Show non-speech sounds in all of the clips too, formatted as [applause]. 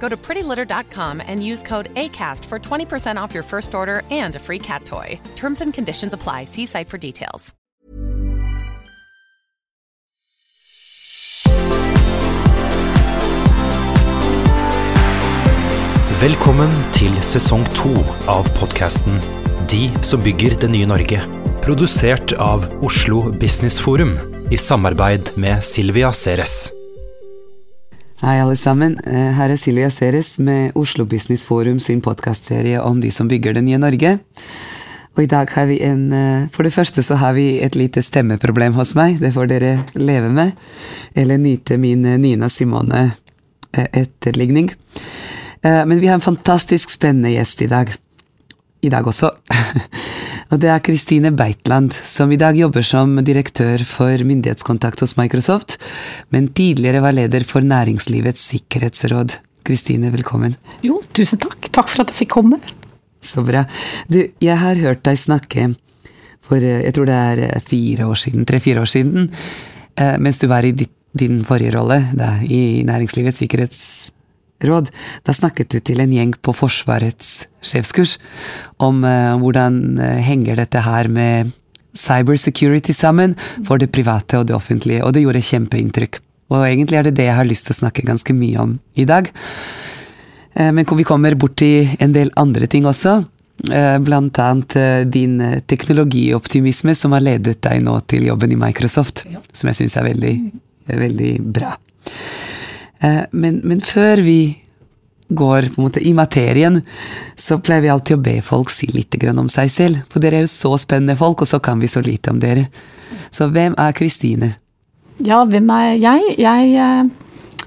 Go to prettylitter.com and use code ACAST for 20% off your first order and a free cat toy. Terms and conditions apply. See site for details. Velkommen til sesong to av podcasten De som bygger det nye Norge. Produsert av Oslo Business Forum i samarbeid med Silvia Ceres. Hei, alle sammen. Eh, Her er Silja Ceres med Oslo Business Forum sin podkastserie om de som bygger det nye Norge. Og i dag har vi en eh, For det første så har vi et lite stemmeproblem hos meg. Det får dere leve med. Eller nyte min eh, Nina Simone etterligning. Eh, Men vi har en fantastisk spennende gjest i dag. I dag også. [laughs] Og det er Kristine Beitland, som i dag jobber som direktør for myndighetskontakt hos Microsoft, men tidligere var leder for Næringslivets sikkerhetsråd. Kristine, velkommen. Jo, tusen takk. Takk for at jeg fikk komme. Så bra. Du, jeg har hørt deg snakke for eh, jeg tror det er eh, fire år siden, tre-fire år siden, eh, mens du var i ditt, din forrige rolle da, i Næringslivets sikkerhetsråd. Da snakket du til en gjeng på Forsvarets sjefskurs om eh, hvordan eh, henger dette her med cybersecurity sammen for det private og det offentlige, og det gjorde kjempeinntrykk. Og egentlig er det det jeg har lyst til å snakke ganske mye om i dag. Eh, Men vi kommer borti en del andre ting også. eh, Blant annet eh, din teknologioptimisme som har ledet deg nå til jobben i Microsoft. Som jeg syns er veldig, veldig bra. Eh, Men, men før vi går på en måte i materien, så pleier vi alltid å be folk si litt om seg selv. For dere er jo så spennende folk, og så kan vi så lite om dere. Så hvem er Kristine? Ja, hvem er jeg? Jeg, eh,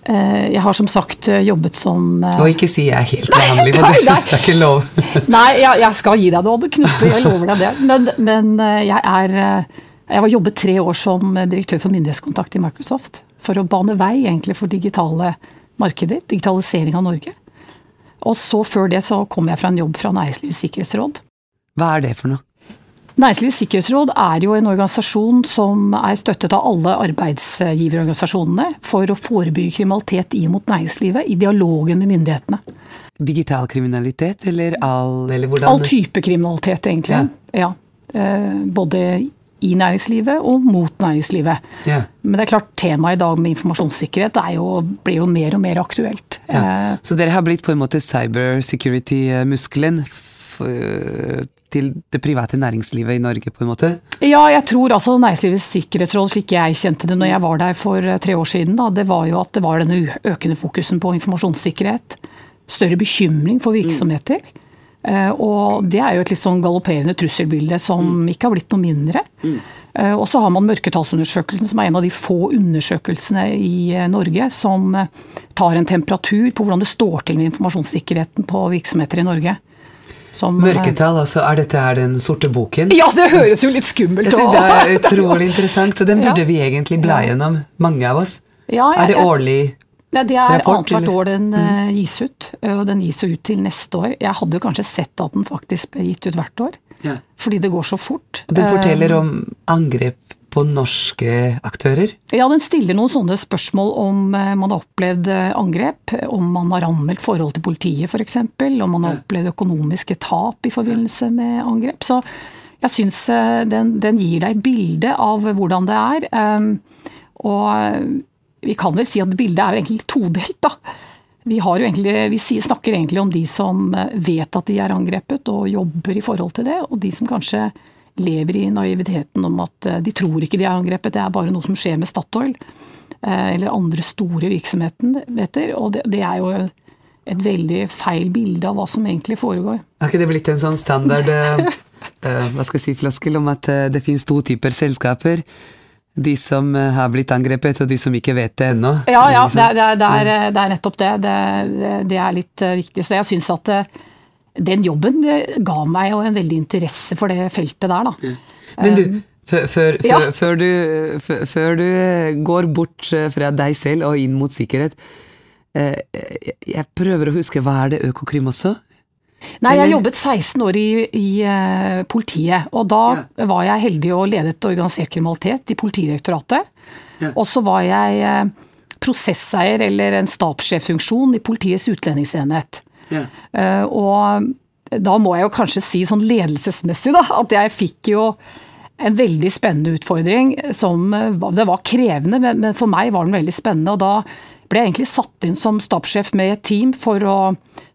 eh, jeg har som sagt jobbet som Og ikke si jeg er helt [laughs] vanlig, for det [laughs] det er ikke lov. [laughs] Nei, jeg, jeg skal gi deg det, Odd Knutte. jeg lover deg det. Men, men jeg er Jeg har jobbet tre år som direktør for myndighetskontakt i Microsoft. For å bane vei egentlig for digitale markeder, digitalisering av Norge. Og så før det så kom jeg fra en jobb fra Næringslivets sikkerhetsråd. Hva er det for noe? Næringslivets sikkerhetsråd er jo en organisasjon som er støttet av alle arbeidsgiverorganisasjonene for å forebygge kriminalitet i mot næringslivet i dialogen med myndighetene. Digital kriminalitet, eller all Eller hvordan All type kriminalitet, egentlig. Ja. ja. Både i næringslivet og mot næringslivet. Ja. Men det er klart temaet i dag med informasjonssikkerhet er jo, blir jo mer og mer aktuelt. Ja. Eh, Så dere har blitt på en måte cybersecurity-muskelen til det private næringslivet i Norge, på en måte? Ja, jeg tror altså Næringslivets sikkerhetsråd, slik jeg kjente det når jeg var der for eh, tre år siden, da, det var jo at det var denne økende fokusen på informasjonssikkerhet. Større bekymring for virksomheter. Eh, Og det er jo et litt sånn galopperende trusselbilde som ikke har blitt noe mindre. Eh, Og så har man mørketallsundersøkelsen, som er en av de få undersøkelsene i eh, Norge som eh, tar en temperatur på hvordan det står til med informasjonssikkerheten på virksomheter i Norge. Som, eh, Mørketall, altså er dette her den sorte boken? Ja, det høres jo litt skummelt Jeg syns ut. det er utrolig interessant, og den [laughs] burde vi egentlig bla gjennom, mange av oss. Ja, jeg- Er det årlig? Nei, det er annethvert år den eh, gis ut, og den gis ut til neste år. Jeg hadde jo kanskje sett at den faktisk ble gitt ut hvert år, Ja. fordi det går så fort. Og den Eh, forteller om angrep på norske aktører. Ja, den stiller noen sånne spørsmål om eh, man har opplevd eh, angrep, om man har anmeldt forhold til politiet f.eks., om man har opplevd økonomiske tap i forbindelse med angrep. Så jeg syns eh, den, den gir deg et bilde av hvordan det er. eh, Og eh, vi kan vel si at bildet er egentlig todelt, da. Vi, egentlig, vi snakker egentlig om de som eh, vet at de er angrepet og jobber i forhold til det, og de som kanskje lever i naiviteten om at eh, de tror ikke de er angrepet, det er bare noe som skjer med Statoil. Eh, eller andre store virksomheter. Og det, det er jo et veldig feil bilde av hva som egentlig foregår. Har ikke det blitt en sånn standard uh, hva skal jeg si, floskel om at det finnes to typer selskaper? De som uh, har blitt angrepet, og de som ikke vet det ennå? Ja, ja, det er, det er, det er, det er nettopp det. det. er litt viktig. Så jeg syns at den jobben ga meg jo en veldig interesse for det feltet der, da. Men du, før, ja. før, du, før, du, går bort fra deg selv og inn mot sikkerhet, jeg prøver å huske, hva er det Økokrim også? Nei, jeg jobbet 16 år i, i uh, politiet, og da ja. var jeg heldig og ledet organisert kriminalitet i Politidirektoratet. Ja. Og så var jeg uh, prosesseier eller en stabssjeffunksjon i Politiets utlendingsenhet. Ja. Uh, og da må jeg jo kanskje si sånn ledelsesmessig da, at jeg fikk jo en veldig spennende utfordring som Det var krevende, men, men for meg var den veldig spennende. og da ble egentlig satt inn som stabssjef med et team for å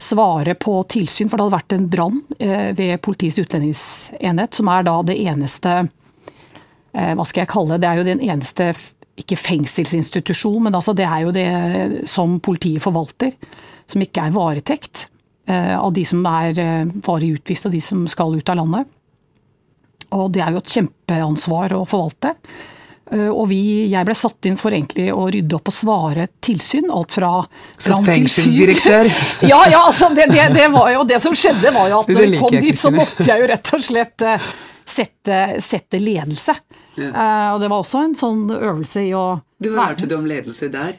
svare på tilsyn, for det hadde vært en brann eh, ved Politiets utlendingsenhet, som er da det eneste eh, Hva skal jeg kalle det? Det er jo den eneste ikke fengselsinstitusjon, men altså det er jo det som politiet forvalter, som ikke er varetekt eh, av de som er varig utvist og de som skal ut av landet. Og det er jo et kjempeansvar å forvalte. Eh, og vi, jeg ble satt inn for egentlig å rydde opp og svare tilsyn. Alt fra fengselsdirektør? [laughs] ja, ja, altså det, det, det, var jo det som skjedde, var jo at når vi kom dit, så måtte jeg jo rett og slett uh, sette, sette, ledelse. Ja. Uh, og det var også en sånn øvelse i å Du lærte du om ledelse der?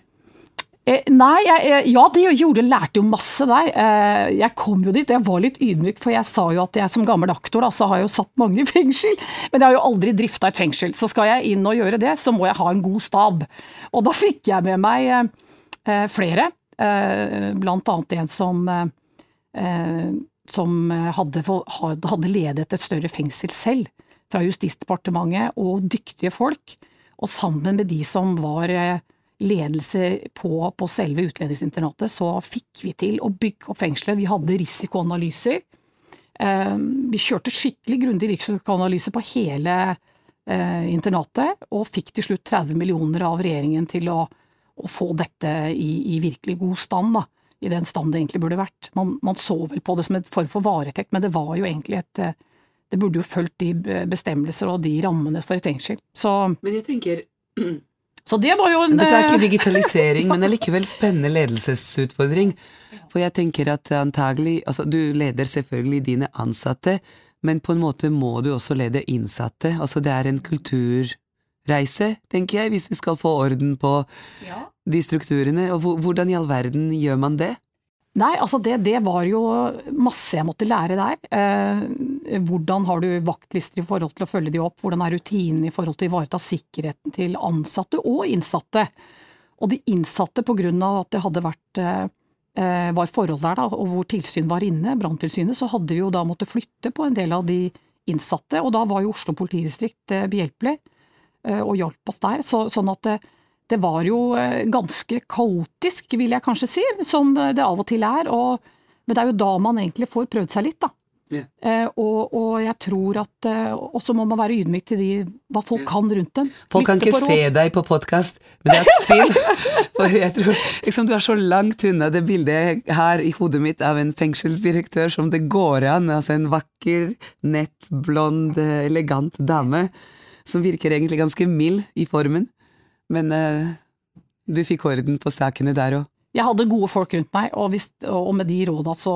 Eh, nei, jeg, ja det gjorde, lærte jo masse der. Eh, jeg kom jo dit, jeg var litt ydmyk, for jeg sa jo at jeg som gammel aktor da, så har jeg jo satt mange i fengsel. Men jeg har jo aldri drifta et fengsel, så skal jeg inn og gjøre det, så må jeg ha en god stab. Og da fikk jeg med meg eh, flere, eh, blant annet en som, eh, som hadde, hadde ledet et større fengsel selv, fra Justisdepartementet, og dyktige folk. Og sammen med de som var eh, ledelse på, på selve utlendingsinternatet, så fikk vi til å bygge opp fengselet. Vi hadde risikoanalyser. Eh, vi kjørte skikkelig grundig risikoanalyse på hele eh, internatet, og fikk til slutt 30 millioner av regjeringen til å, å få dette i, i, virkelig god stand. Da. I den stand det egentlig burde vært. Man, man, så vel på det som en form for varetekt, men det var jo egentlig et Det burde jo fulgt de bestemmelser og de rammene for et fengsel. Så Men jeg tenker så det var jo en Dette er ikke eh, [laughs] digitalisering, men [laughs] det er likevel spennende ledelsesutfordring. For jeg tenker at antagelig Altså, du leder selvfølgelig dine ansatte, men på en måte må du også lede innsatte. Altså, det er en kulturreise, tenker jeg, hvis du skal få orden på de strukturene. Og hvordan i all verden gjør man det? Nei, altså det, det, var jo masse jeg måtte lære der. Eh, hvordan har du vaktlister i forhold til å følge de opp, hvordan er rutinene i forhold til å ivareta sikkerheten til ansatte og innsatte. Og de innsatte, av at det hadde vært eh, var forhold der, da, og hvor tilsyn var inne, Branntilsynet, så hadde vi jo da måttet flytte på en del av de innsatte. Og da var jo Oslo politidistrikt eh, behjelpelig eh, og hjalp oss der. Så, sånn at eh, det var jo eh, ganske kaotisk, vil jeg kanskje si, som det av og til er. Og, men det er jo da man egentlig får prøvd seg litt, da. Yeah. Eh, og, og, jeg tror at eh, Og så må man være ydmyk til de, hva folk yeah. kan rundt dem. Folk kan ikke se deg på podkast, men det er synd. [laughs] for jeg tror liksom, du er så langt unna det bildet her i hodet mitt av en fengselsdirektør som det går an. Altså en vakker, nett, blond, elegant dame som virker egentlig ganske mild i formen. Men uh, du fikk orden på sakene der òg? Jeg hadde gode folk rundt meg, og, hvis, og med de råda så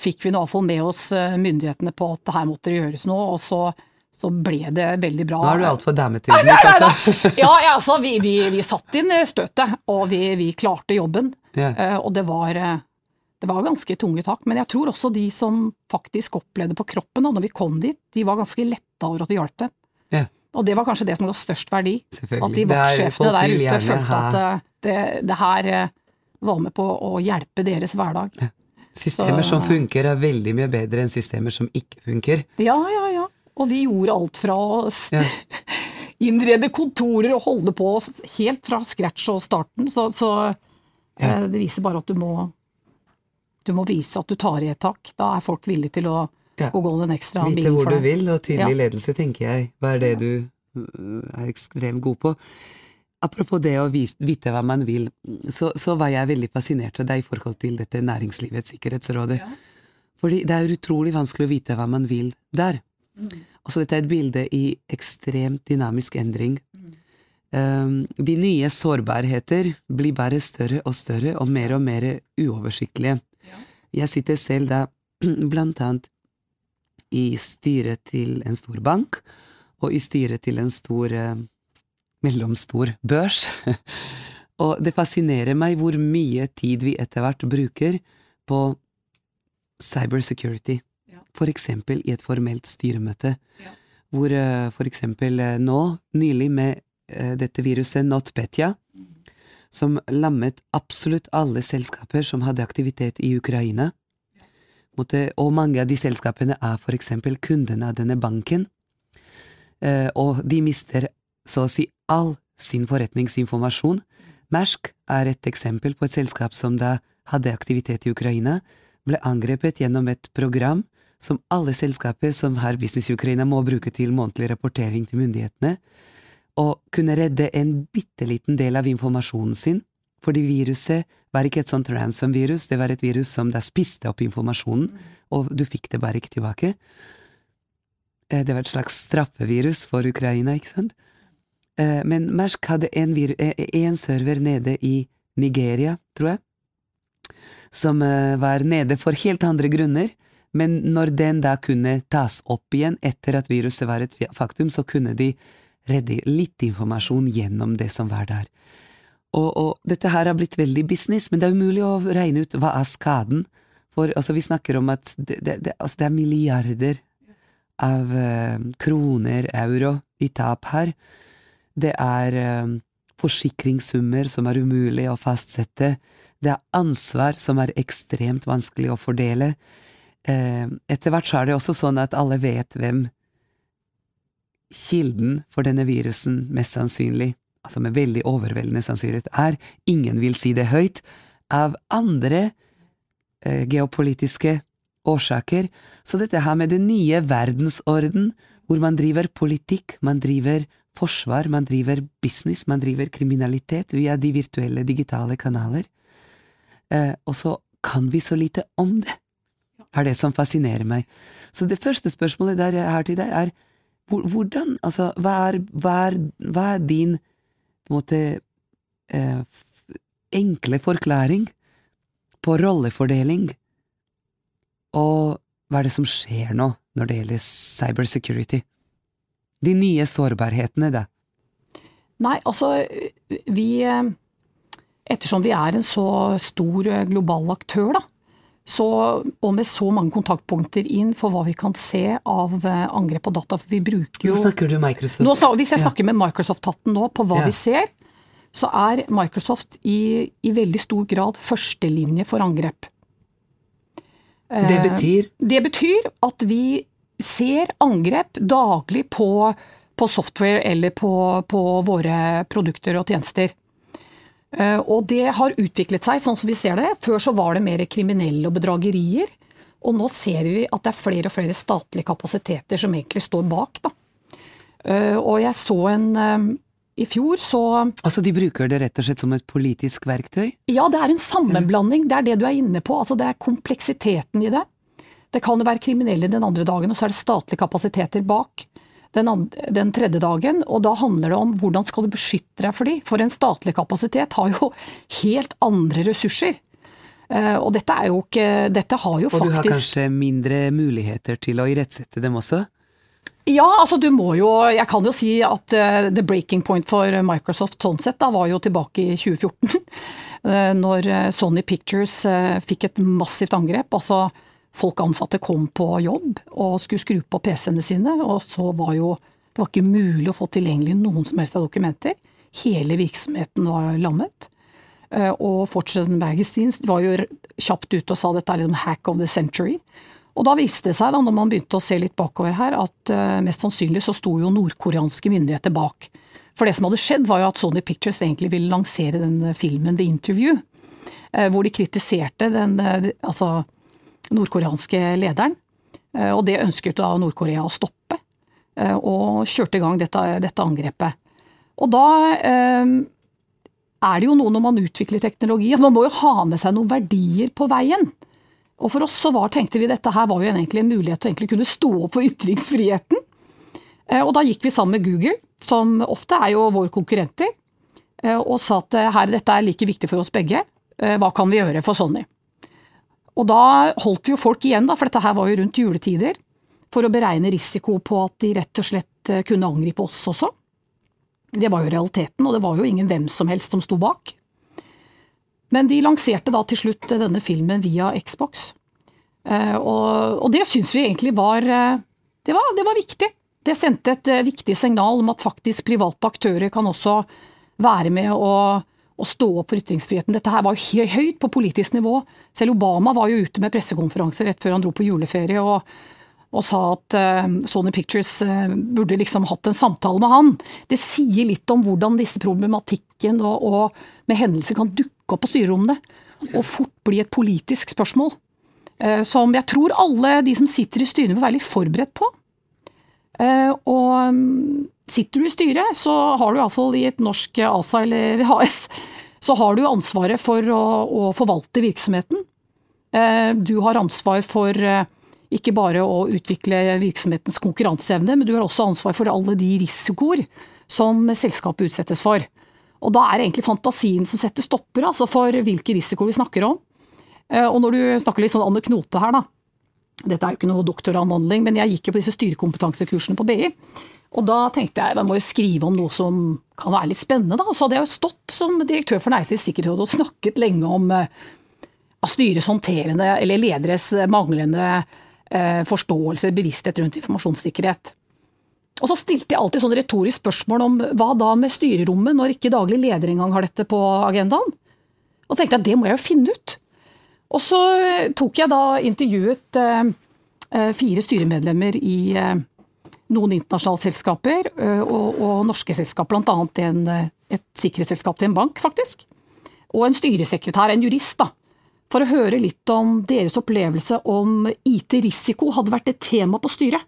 fikk vi iallfall med oss eh, myndighetene på at her måtte det gjøres noe, og så, så ble det veldig bra. Nå er du altfor dametydelig, [laughs] altså. ja, ja, altså, vi, vi, vi, satt inn støtet, og vi, vi klarte jobben. Yeah. Og det var, det var ganske tunge tak. Men jeg tror også de som faktisk opplevde på kroppen da når vi kom dit, de var ganske letta over at vi hjalp dem. Yeah. Og det var kanskje det som ga størst verdi. At de vaktsjefene der ute følte at eh, det, det, her eh, var med på å hjelpe deres hverdag. Ja. Systemer Så, som funker er veldig mye bedre enn systemer som ikke funker. Ja, ja, ja. Og vi gjorde alt fra å ja. [laughs] innrede kontorer og holde på helt fra scratch og starten, så, så ja. Eh, det viser bare at du må, du må vise at du tar i et tak. Da er folk villige til å Ja. og gå den ekstra bilen Vite hvor du vil, og tidlig Ja. ledelse, tenker jeg. Hva er det du øh, er ekstremt god på? Apropos det å vite hva man vil, så, så var jeg veldig fascinert av deg i forhold til dette Næringslivets sikkerhetsrådet. Fordi det er utrolig vanskelig å vite hva man vil der. Altså dette er et bilde i ekstremt dynamisk endring. Um, de nye sårbarheter blir bare større og større og mer og mer uoversiktlige. Jeg sitter selv da [clears throat] blant annet i styret til en stor bank, og i styret til en stor, eh, mellomstor børs. [laughs] og det fascinerer meg hvor mye tid vi etter hvert bruker på cybersecurity. For eksempel i et formelt styremøte, hvor eh, for eksempel eh, nå, nylig med eh, dette viruset NotPetya, som lammet absolutt alle selskaper som hadde aktivitet i Ukraina. Måtte, og mange av de selskapene er for eksempel kundene av denne banken, eh, og de mister så å si all sin forretningsinformasjon. Mersk er et eksempel på et selskap som da hadde aktivitet i Ukraina, ble angrepet gjennom et program som alle selskaper som har business i Ukraina må bruke til månedlig rapportering til myndighetene, og kunne redde en bitte liten del av informasjonen sin, fordi viruset var ikke et sånt ransom-virus, det var et virus som da spiste opp informasjonen, og du fikk det bare ikke tilbake. Eh, Det var et slags straffevirus for Ukraina, ikke sant? Eh, Men Mersk hadde en, vir eh, server nede i Nigeria, tror jeg, som var nede for helt andre grunner, men når den da kunne tas opp igjen etter at viruset var et faktum, så kunne de redde litt informasjon gjennom det som var der. Og, og dette her har blitt veldig business, men det er umulig å regne ut hva er skaden. For altså, vi snakker om at det, det, det, altså, det er milliarder av eh, kroner, euro, i tap her. Det er eh, forsikringssummer som er umulig å fastsette. Det er ansvar som er ekstremt vanskelig å fordele. Eh, etter hvert så er det også sånn at alle vet hvem kilden for denne virusen mest sannsynlig, altså med veldig overveldende sannsynlighet, er. Ingen vil si det høyt. Av andre eh, geopolitiske årsaker. Så dette her med den nye verdensorden, hvor man driver politikk, man driver forsvar, man driver business, man driver kriminalitet via de virtuelle digitale kanaler, eh, og så kan vi så lite om det, er det som fascinerer meg. Så det første spørsmålet der jeg har til deg, er hvordan, altså, hva er, hva er, hva er din, på en måte, eh, enkle forklaring på rollefordeling, og hva er det som skjer nå når det gjelder cybersecurity? De nye sårbarhetene, da. Nei, altså vi eh, Ettersom vi er en så stor eh, global aktør, da, så, og med så mange kontaktpunkter inn for hva vi kan se av eh, angrep på data, for vi bruker jo Nå snakker du Microsoft. Nå, hvis jeg snakker med Microsoft-hatten nå på hva Ja. vi ser, så er Microsoft i, i veldig stor grad førstelinje for angrep. Det betyr Det betyr at vi ser angrep daglig på, på software eller på, på våre produkter og tjenester. Eh, Og det har utviklet seg sånn som vi ser det. Før så var det mer kriminelle og bedragerier. Og nå ser vi at det er flere og flere statlige kapasiteter som egentlig står bak. Da. Eh, Og jeg så en eh, I fjor så Altså, de bruker det rett og slett som et politisk verktøy? ja, det er en sammenblanding. Det er det du er inne på. Altså, det er kompleksiteten i det. Det kan jo være kriminelle den andre dagen, og så er det statlige kapasiteter bak den, andre, den tredje dagen. Og da handler det om hvordan skal du beskytte deg for de. For en statlig kapasitet har jo helt andre ressurser. Eh, Og dette er jo ikke Dette har jo Og du har kanskje mindre muligheter til å irettsette dem også? Ja, altså du må jo Jeg kan jo si at uh, the breaking point for Microsoft sånn sett da var jo tilbake i 2014. uh, [laughs] når eh, Sony Pictures uh, fikk et massivt angrep. Altså folk ansatte kom på jobb og skulle skru på PC-ene sine, og så var jo Det var ikke mulig å få tilgjengelig noen som helst av dokumenter. Hele virksomheten var lammet. Eh, Og Fortune Magazines var jo kjapt ute og sa dette er liksom hack of the century. Og da viste det seg, da, når man begynte å se litt bakover her, at eh, mest sannsynlig så sto jo nordkoreanske myndigheter bak. For det som hadde skjedd, var jo at Sony Pictures egentlig ville lansere den eh, filmen The Interview, hvor de kritiserte den altså, nordkoreanske lederen Og det ønsket da Nord-Korea å stoppe, og kjørte i gang dette, dette angrepet. Og da er det jo noe når man utvikler teknologi, at man må jo ha med seg noen verdier på veien. Og for oss så var, tenkte vi dette her var jo egentlig en mulighet til å kunne stå opp for ytringsfriheten. Eh, og da gikk vi sammen med Google, som ofte er jo våre konkurrenter, eh, og sa at eh, her, dette er like viktig for oss begge, hva kan vi gjøre for Sony? Og da holdt vi jo folk igjen, da, for dette her var jo rundt juletider, for å beregne risiko på at de rett og slett kunne angripe oss også. Det var jo realiteten, og det var jo ingen hvem som helst som sto bak. Men de lanserte da til slutt denne filmen via Xbox. Eh, og, det syns vi egentlig var eh, det, var det, var viktig. Det sendte et eh, viktig signal om at faktisk private aktører kan også være med og, og stå opp for ytringsfriheten. Dette her var jo høyt på politisk nivå. Selv Obama var jo ute med pressekonferanse rett før han dro på juleferie og, og sa at uh, Sony Pictures uh, burde liksom hatt en samtale med han. Det sier litt om hvordan disse problematikken og, og med hendelser kan dukke opp på styrerommene, og fort bli et politisk spørsmål. Uh, som jeg tror alle de som sitter i styrene vil være litt forberedt på. Og um, sitter du i styret, så har du iallfall i et norsk ASA eller [laughs] AS, så har du ansvaret for å, å forvalte virksomheten. Du har ansvar for ikke bare å utvikle virksomhetens konkurranseevne, men du har også ansvar for alle de risikoer som selskapet utsettes for. Og da er det egentlig fantasien som setter stopper altså for hvilke risikoer vi snakker om. Eh, og når du snakker litt sånn anekdote her, da. Dette er jo ikke noe doktoravhandling, men jeg gikk jo på disse styrekompetansekursene på BI. Og da tenkte jeg jeg må jo skrive om noe som kan være litt spennende. da. Og så hadde jeg jo stått som direktør for Næringslivets sikkerhetsråd og snakket lenge om eh, styres håndterende, eller lederes manglende Eh, forståelse, bevissthet rundt informasjonssikkerhet. Og så stilte jeg alltid sånn retorisk spørsmål om hva da med styrerommet, når ikke daglig leder engang har dette på agendaen? Og så tenkte jeg det må jeg jo finne ut. Og så eh, tok jeg da intervjuet eh, fire styremedlemmer i noen internasjonale selskaper og, og norske selskaper, bl.a. et sikkerhetsselskap til en bank, faktisk. Og en styresekretær, en jurist, da, for å høre litt om deres opplevelse om IT-risiko hadde vært et tema på styret.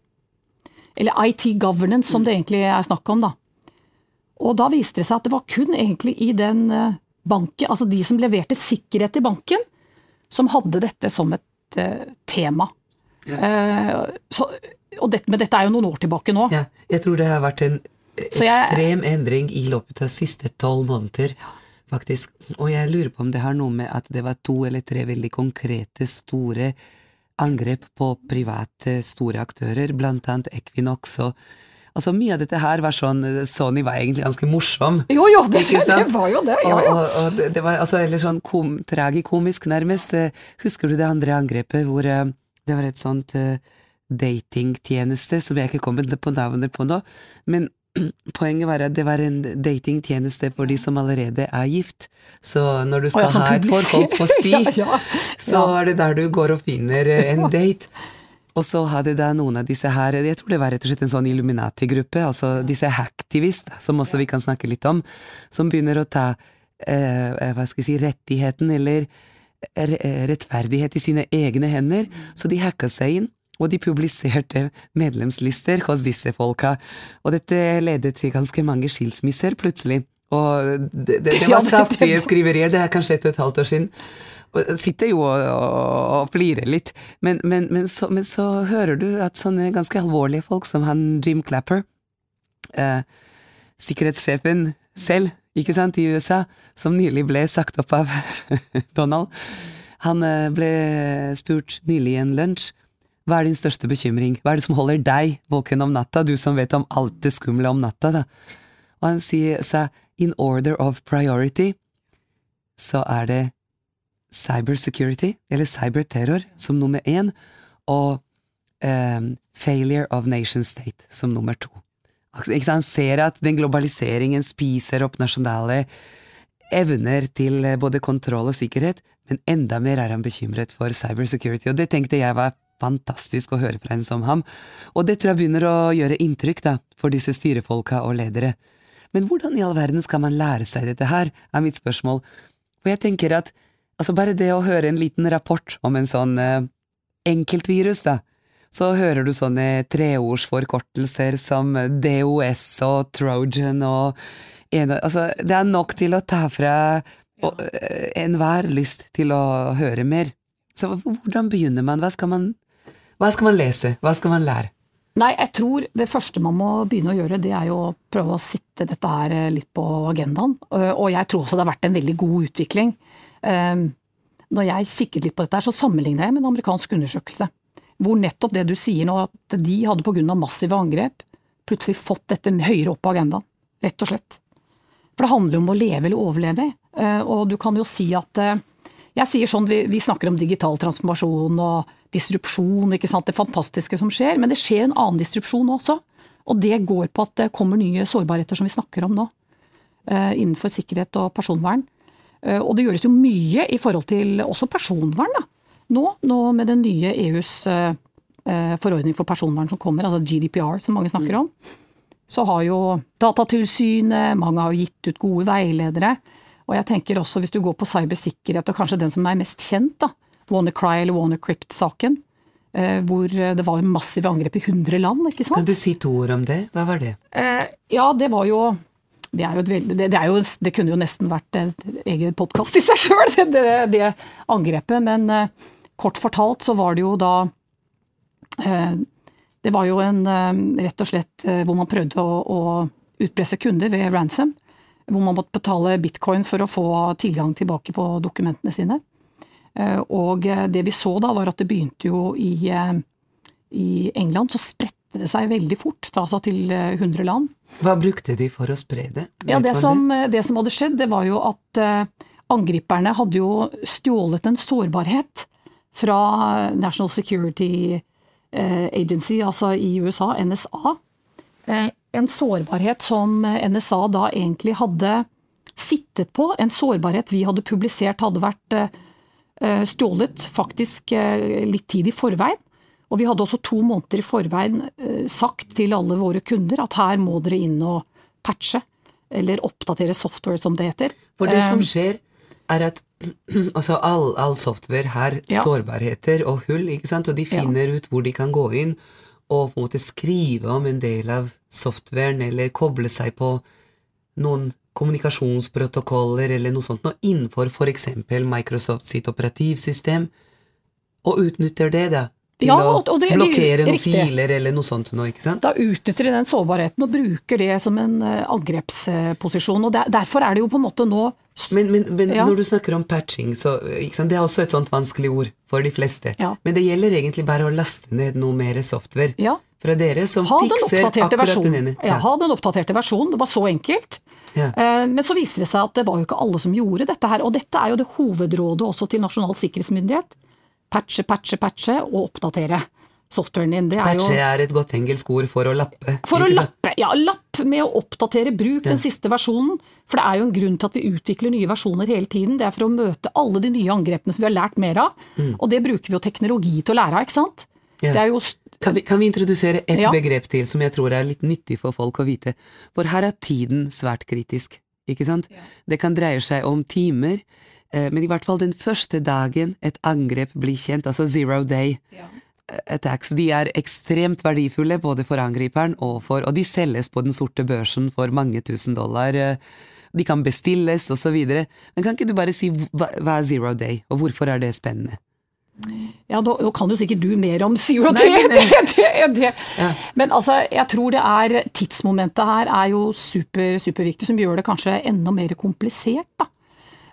Eller IT governance, som det egentlig er snakk om. da. Og da viste det seg at det var kun egentlig i den eh, banken, altså de som leverte sikkerhet i banken, som hadde dette som et uh, tema. Ja. Uh, så, og det, men dette er jo noen år tilbake nå. Ja, jeg tror det har vært en ekstrem jeg, endring i løpet av siste tolv måneder. Faktisk. Og jeg lurer på om det har noe med at det var to eller tre veldig konkrete, store angrep på private, store aktører, blant annet Equinox og Altså Mye av dette her var sånn Sony var egentlig ganske morsom. Jo, jo, det, det var jo det. Ja, ja. Og, og, og det, var altså, eller sånn kom, tragikomisk, nærmest. Husker du det andre angrepet hvor uh, det var et sånt uh, datingtjeneste som jeg ikke kommer på navnet på nå, men [clears throat] Poenget var at det var en datingtjeneste for de som allerede er gift. Så når du skal oh, ja, ha et forhold på si, [laughs] ja, ja. så er det der du går og finner eh, en date. Og så hadde da noen av disse her, jeg tror det var rett og slett en sånn Illuminati-gruppe, altså disse hacktivist, som også vi kan snakke litt om, som begynner å ta, eh, eh hva skal jeg si, rettigheten eller rettferdighet i sine egne hender, så de hacka seg inn og de publiserte medlemslister hos disse folka, og dette ledet til ganske mange skilsmisser, plutselig. Og det, det, det var saftige skriverier, det er kanskje et og et halvt år siden. Sitter jo og, og flirer litt, men, men, men, så, men, så, hører du at sånne ganske alvorlige folk som han Jim Clapper, eh, sikkerhetssjefen selv, ikke sant, i USA, som nylig ble sagt opp av [laughs] Donald, han eh, ble spurt nylig i en lunsj hva er din største bekymring, hva er det som holder deg våken om natta, du som vet om alt det skumle om natta, da? Og han sier sa in order of priority, så er det cybersecurity, eller cyberterror, som nummer én, og um, failure of nation state som nummer to. Han ser at den globaliseringen spiser opp nasjonale evner til både kontroll og sikkerhet, men enda mer er han bekymret for cybersecurity, og det tenkte jeg var fantastisk å høre fra en som ham, og det tror jeg begynner å gjøre inntrykk, da, for disse styrefolka og ledere. Men hvordan i all verden skal man lære seg dette her, er mitt spørsmål, og jeg tenker at altså bare det å høre en liten rapport om en sånn eh, enkeltvirus, da, så hører du sånne treordsforkortelser som DOS og Trojan og en, altså, Det er nok til å ta fra ja. enhver lyst til å høre mer. Så hvordan begynner man? Hva skal man, hva skal man lese? Hva skal man lære? Nei, jeg tror det første man må begynne å gjøre, det er jo å prøve å sitte dette her eh, litt på agendaen. Eh, og jeg tror også det har vært en veldig god utvikling. Når jeg kikket litt på dette, så sammenligner jeg med en amerikansk undersøkelse. Hvor nettopp det du sier nå, at de hadde pga. massive angrep plutselig fått dette høyere opp på agendaen. Rett og slett. For det handler jo om å leve eller overleve. Og du kan jo si at jeg sier sånn, vi, snakker om digital transformasjon og disrupsjon, ikke sant, det fantastiske som skjer, men det skjer en annen disrupsjon også. Og det går på at det kommer nye sårbarheter som vi snakker om nå. Uh, innenfor sikkerhet og personvern. Uh, og det gjøres jo mye i forhold til også personvern da. Nå, nå med den nye EUs uh, eh, forordning for personvern som kommer, altså GDPR som mange snakker om. Så har jo Datatilsynet, mange har jo gitt ut gode veiledere. Og jeg tenker også hvis du går på cybersikkerhet, og kanskje den som er mest kjent, da, WannaCry eller WannaCrypt-saken, eh, hvor det var massive angrep i 100 land, ikke sant? Kan du si to ord om det? Hva var det? Eh, ja, det var jo det, et, det, det, jo, det, kunne jo nesten vært et egen podkast i seg sjøl, [laughs] det, det, angrepet. Men eh, kort fortalt så var det jo da eh, Det var jo en eh, rett og slett eh, hvor man prøvde å, å utpresse kunder ved ransom hvor man måtte betale bitcoin for å få tilgang tilbake på dokumentene sine. Eh, og det vi så da, var at det begynte jo i, eh, i England, så spredte det seg veldig fort, altså til 100 land. Hva brukte de for å spre det? Ja, det som, det som, hadde skjedd, det var jo at eh, angriperne hadde jo stjålet en sårbarhet fra National Security Agency, altså i USA, NSA en sårbarhet som NSA da egentlig hadde sittet på. En sårbarhet vi hadde publisert hadde vært eh, stjålet faktisk eh, litt tid i forveien. Og vi hadde også to måneder i forveien eh, sagt til alle våre kunder at her må dere inn og patche, eller oppdatere software, som det heter. For det som skjer, er at [clears throat] altså all, all software har ja. sårbarheter og hull, ikke sant, og de finner ja. ut hvor de kan gå inn og på en måte skrive om en del av softwaren, eller koble seg på noen kommunikasjonsprotokoller eller noe sånt, og innenfor for eksempel Microsoft sitt operativsystem, og utnytter det, da, til ja, å det, blokkere noen riktig. filer eller noe sånt noe, ikke sant? Da utnytter de den sårbarheten og bruker det som en uh, angrepsposisjon. og der, Derfor er det jo på en måte nå Men, men, men ja. når du snakker om patching, så det er også et sånt vanskelig ord for de fleste. Ja. Men det gjelder egentlig bare å laste ned noe mer software ja. fra dere som ha fikser akkurat versjon. den ene. Ja. ha den oppdaterte versjonen. Det var så enkelt. Uh, men så viste det seg at det var jo ikke alle som gjorde dette her. Og dette er jo det hovedrådet også til Nasjonal sikkerhetsmyndighet patche, patche, patche og oppdatere softwaren din. Det er patche jo, er et godt engelsk ord for å lappe. For å lappe, ja. Lapp med å oppdatere. Bruk ja. den siste versjonen. For det er jo en grunn til at vi utvikler nye versjoner hele tiden. Det er for å møte alle de nye angrepene som vi har lært mer av. Mm. Og det bruker vi jo teknologi til å lære av, ikke sant. Ja. Jo, kan, vi, kan, vi, introdusere et ja. begrep til som jeg tror er litt nyttig for folk å vite? For her er tiden svært kritisk, ikke sant? Det kan dreie seg om timer men i hvert fall den første dagen et angrep blir kjent, altså zero day ja. Eh, attacks, de er ekstremt verdifulle både for angriperen og for Og de selges på den sorte børsen for mange tusen dollar. Eh, de kan bestilles, videre. Men kan ikke du bare si hva, hva er zero day, og hvorfor er det spennende? Ja, da, da kan jo sikkert du mer om zero day enn det, det. Ja. Men altså, jeg tror det er Tidsmomentet her er jo super, superviktig, som gjør det kanskje enda mer komplisert, da.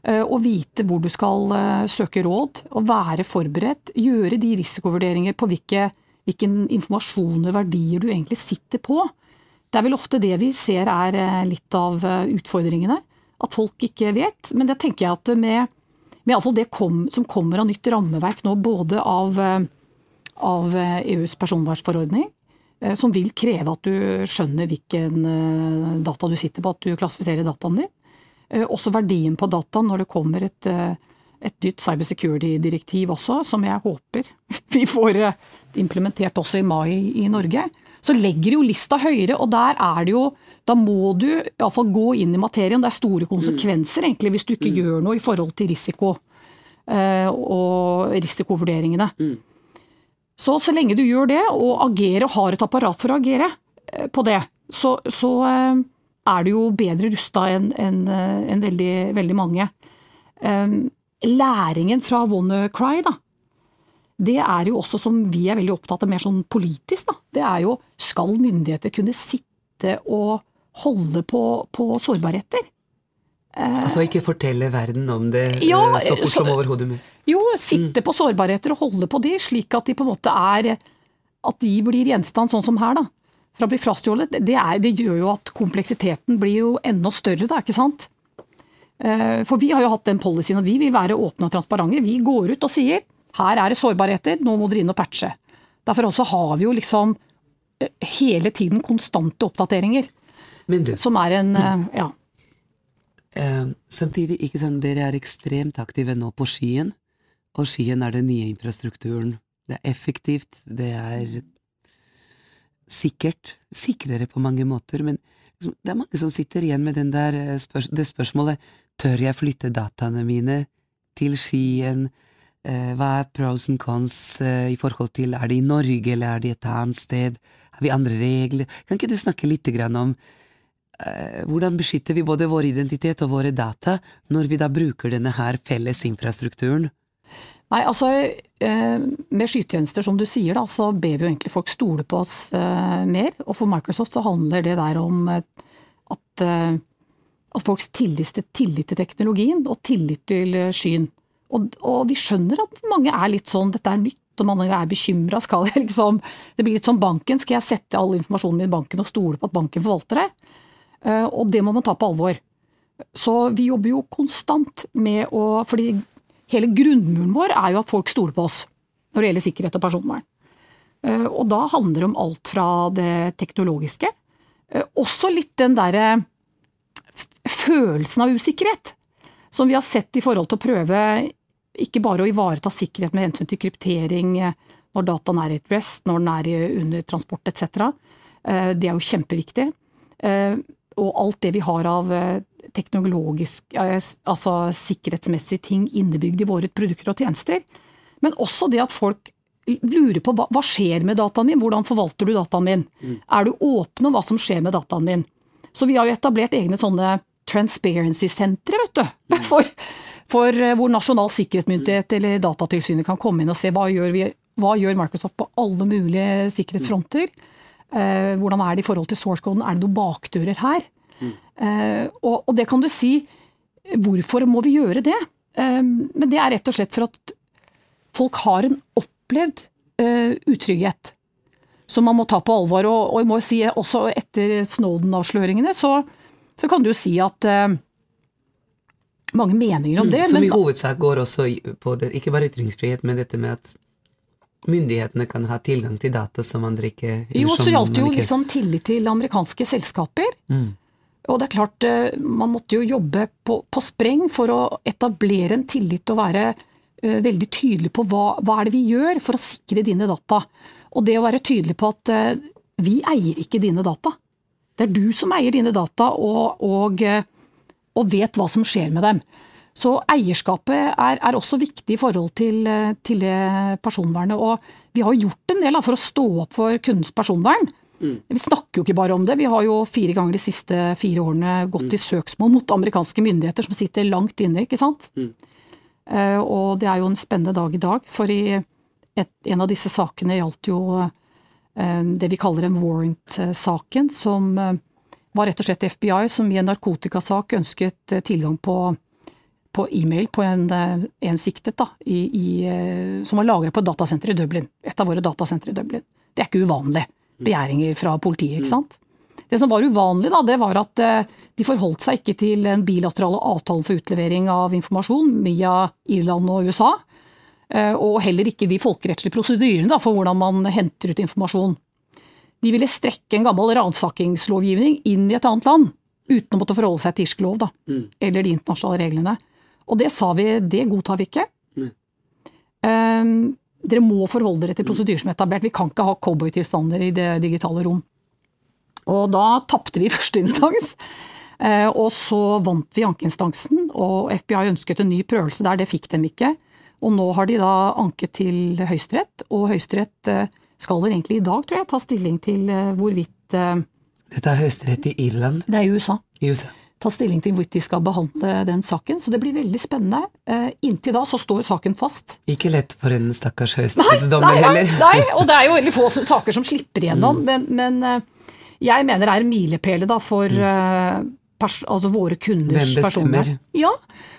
Eh, å vite hvor du skal eh, søke råd, og være forberedt. Gjøre de risikovurderinger på hvilke, hvilken informasjon og verdier du egentlig sitter på. Det er vel ofte det vi ser er eh, litt av utfordringene. At folk ikke vet. Men det tenker jeg at med, med iallfall det kom, som kommer av nytt rammeverk nå, både av, av EUs personvernforordning, som vil kreve at du skjønner hvilken data du sitter på, at du klassifiserer dataen din. Eh, også verdien på data når det kommer et, eh, et nytt cybersecurity-direktiv også, som jeg håper [laughs] vi får eh, implementert også i mai i Norge. Så legger jo lista høyere, og der er det jo Da må du iallfall gå inn i materien. Det er store konsekvenser egentlig hvis du ikke mm. gjør noe i forhold til risiko og risikovurderingene. Mm. Så så lenge du gjør det, og agerer og har et apparat for å agere på det, så, så er du jo bedre rusta enn en, en veldig, veldig mange. Læringen fra WannaCry, da, det er jo også som vi er veldig opptatt av mer sånn politisk, da. Det er jo skal myndigheter kunne sitte og holde på, på sårbarheter? Altså ikke fortelle verden om det ja, så fort som overhodet mulig? Jo, sitte mm. på sårbarheter og holde på de, slik at de på en måte er At de blir gjenstand, sånn som her, da. For å bli frastjålet. Det, det, gjør jo at kompleksiteten blir jo enda større, da, ikke sant. Eh, for vi har jo hatt den policyen at vi vil være åpne og transparente. Vi går ut og sier her er det sårbarheter, nå må dere inn og patche. Derfor også har vi jo liksom eh, hele tiden konstante oppdateringer. Du, som er en mm. ja. Uh, samtidig, ikke sant, dere er ekstremt aktive nå på skien, og skien er den nye infrastrukturen. Det er effektivt, det er sikkert, sikrere på mange måter, men liksom, det er mange som sitter igjen med eh, spørs det spørsmålet tør jeg flytte dataene mine til skien, eh, hva er pros and cons eh, i forhold til er det i Norge eller er det et annet sted, har vi andre regler, kan ikke du snakke litt om Eh, hvordan beskytter vi både vår identitet og våre data når vi da bruker denne her felles infrastrukturen? Nei, altså eh, Med skytjenester, som du sier, da, så ber vi jo egentlig folk stole på oss eh, mer. Og for Microsoft så handler det der om at, at folks tillit, tillit, til teknologien og tillit til skyen. Og, og, vi skjønner at mange er litt sånn dette er nytt, og mange er bekymra. Liksom, det blir litt som banken. Skal jeg sette all informasjonen min i banken og stole på at banken forvalter det? Eh, og det må man ta på alvor. Så vi jobber jo konstant med å fordi hele grunnmuren vår er jo at folk stoler på oss når det gjelder sikkerhet og personvern. Eh, og da handler det om alt fra det teknologiske, eh, også litt den derre følelsen av usikkerhet som vi har sett i forhold til å prøve ikke bare å ivareta sikkerhet med hensyn til kryptering når dataen er i et rest, når den er under transport etc. Det er jo kjempeviktig og alt det vi har av eh, teknologisk, altså sikkerhetsmessige ting innebygd i våre produkter og tjenester. Men også det at folk lurer på hva, hva skjer med dataen min, hvordan forvalter du dataen min? Mm. Er du åpen om hva som skjer med dataen min? Så vi har jo etablert egne sånne transparency-sentre, vet du. Mm. [laughs] For, for, eh, hvor Nasjonal sikkerhetsmyndighet eller Datatilsynet kan komme inn og se hva gjør, vi, hva gjør Microsoft på alle mulige sikkerhetsfronter. Mm. Eh, hvordan er det i forhold til source-koden, er det noen bakdører her? Mm. Og, og, det kan du si, hvorfor må vi gjøre det? Eh, men det er rett og slett for at folk har en opplevd utrygghet som man må ta på alvor. Og, og jeg må si også etter Snowden-avsløringene så, så, kan du si at mange meninger om mm, det. Mm, som men, i hovedsak går også på det, ikke bare ytringsfrihet, men dette med at myndighetene kan ha tilgang til data som andre ikke Jo, så gjaldt det jo liksom tillit til amerikanske selskaper. Mm. Og det er klart, eh, man måtte jo jobbe på, på, spreng for å etablere en tillit og være uh, veldig tydelig på hva, hva er det vi gjør for å sikre dine data. Og det å være tydelig på at uh, vi eier ikke dine data. Det er du som eier dine data og, og, og vet hva som skjer med dem. Så eierskapet er, er også viktig i forhold til, til, personvernet. Og vi har gjort en del da, for å stå opp for kundens personvern. Mm. Vi snakker jo ikke bare om det. Vi har jo fire ganger de siste fire årene gått mm. i søksmål mot amerikanske myndigheter som sitter langt inne, ikke sant. Mm. Uh, og det er jo en spennende dag i dag, for i et, en av disse sakene gjaldt jo uh, det vi kaller en warrant-saken, som uh, var rett og slett FBI som i en narkotikasak ønsket tilgang på på e-mail på en, en siktet da, i, i, som var lagra på et datasenter i Dublin. Et av våre datasentre i Dublin. Det er ikke uvanlig. Begjæringer fra politiet, ikke sant. Det som var uvanlig, da, det var at eh, de forholdt seg ikke til den bilaterale avtalen for utlevering av informasjon via Irland og USA. Og heller ikke de folkerettslige prosedyrene for hvordan man henter ut informasjon. De ville strekke en gammel ransakingslovgivning inn i et annet land, uten å måtte forholde seg til irsk lov, da, mm. eller de internasjonale reglene. Og det sa vi, det godtar vi ikke. Um, dere må forholde dere til prosedyrer som er etablert. Vi kan ikke ha cowboytilstander i det digitale rom. Og da tapte vi [laughs] første instans. Uh, og så vant vi ankeinstansen, og FBI ønsket en ny prøvelse der, det fikk dem ikke. Og nå har de da anket til Høyesterett, og Høyesterett eh, skal vel egentlig i dag, tror jeg, ta stilling til eh, hvorvidt eh, Dette er høyesterett i Irland, Det er i USA. i USA. Ta stilling til hvorvidt de skal behandle den saken. Så det blir veldig spennende. Eh, Inntil da så står saken fast. Ikke lett for en stakkars høyesterettsdommer nei, nei, heller. nei, og det er jo veldig få saker som slipper igjennom, men, men eh, jeg mener det er en milepæle da for mm. pers altså våre kunders bestemmer? Ja,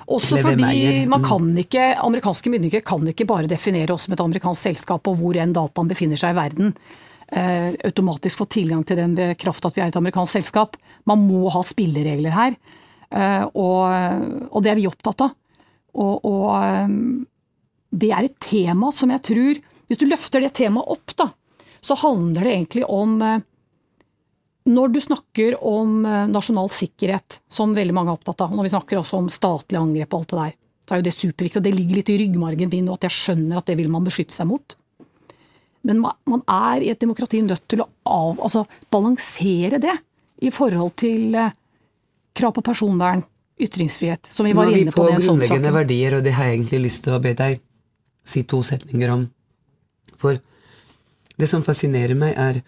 også fordi man Mm. kan ikke, amerikanske myndigheter kan ikke bare definere oss som et amerikansk selskap og hvor enn dataen befinner seg i verden. Eh, automatisk få tilgang til den ved kraft at vi er et amerikansk selskap. Man må ha spilleregler her, eh, og, og det er vi opptatt av. Og, og eh, det er et tema som jeg tror Hvis du løfter det temaet opp, da, så handler det egentlig om Når du snakker om nasjonal sikkerhet, som veldig mange er opptatt av, når vi snakker også om statlig angrep og alt det der, så er jo det superviktig. og Det ligger litt i ryggmargen min, og at jeg skjønner at det vil man beskytte seg mot. Men man er i et demokrati nødt til å av, altså, balansere det i forhold til eh, krav på personvern, ytringsfrihet, som vi var inne på på. vi på grunnleggende verdier, og det har jeg egentlig lyst til å be deg si to setninger om. For det som fascinerer meg, er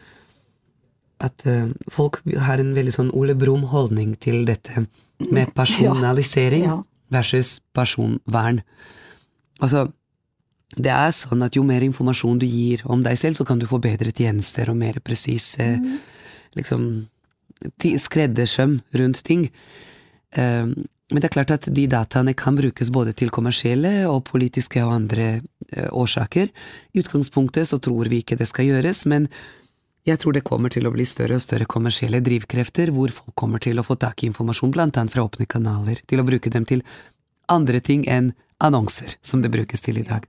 at eh, folk har en veldig sånn Ole Brumm-holdning til dette med personalisering Ja. versus personvern. Altså, det er sånn at jo mer informasjon du gir om deg selv, så kan du få bedre tjenester og mer presise liksom, skreddersøm rundt ting. Um, men det er klart at de dataene kan brukes både til kommersielle og politiske og andre uh, årsaker. I utgangspunktet så tror vi ikke det skal gjøres, men jeg tror det kommer til å bli større og større kommersielle drivkrefter, hvor folk kommer til å få tak i informasjon blant annet fra åpne kanaler, til å bruke dem til andre ting enn annonser, som det brukes til i dag.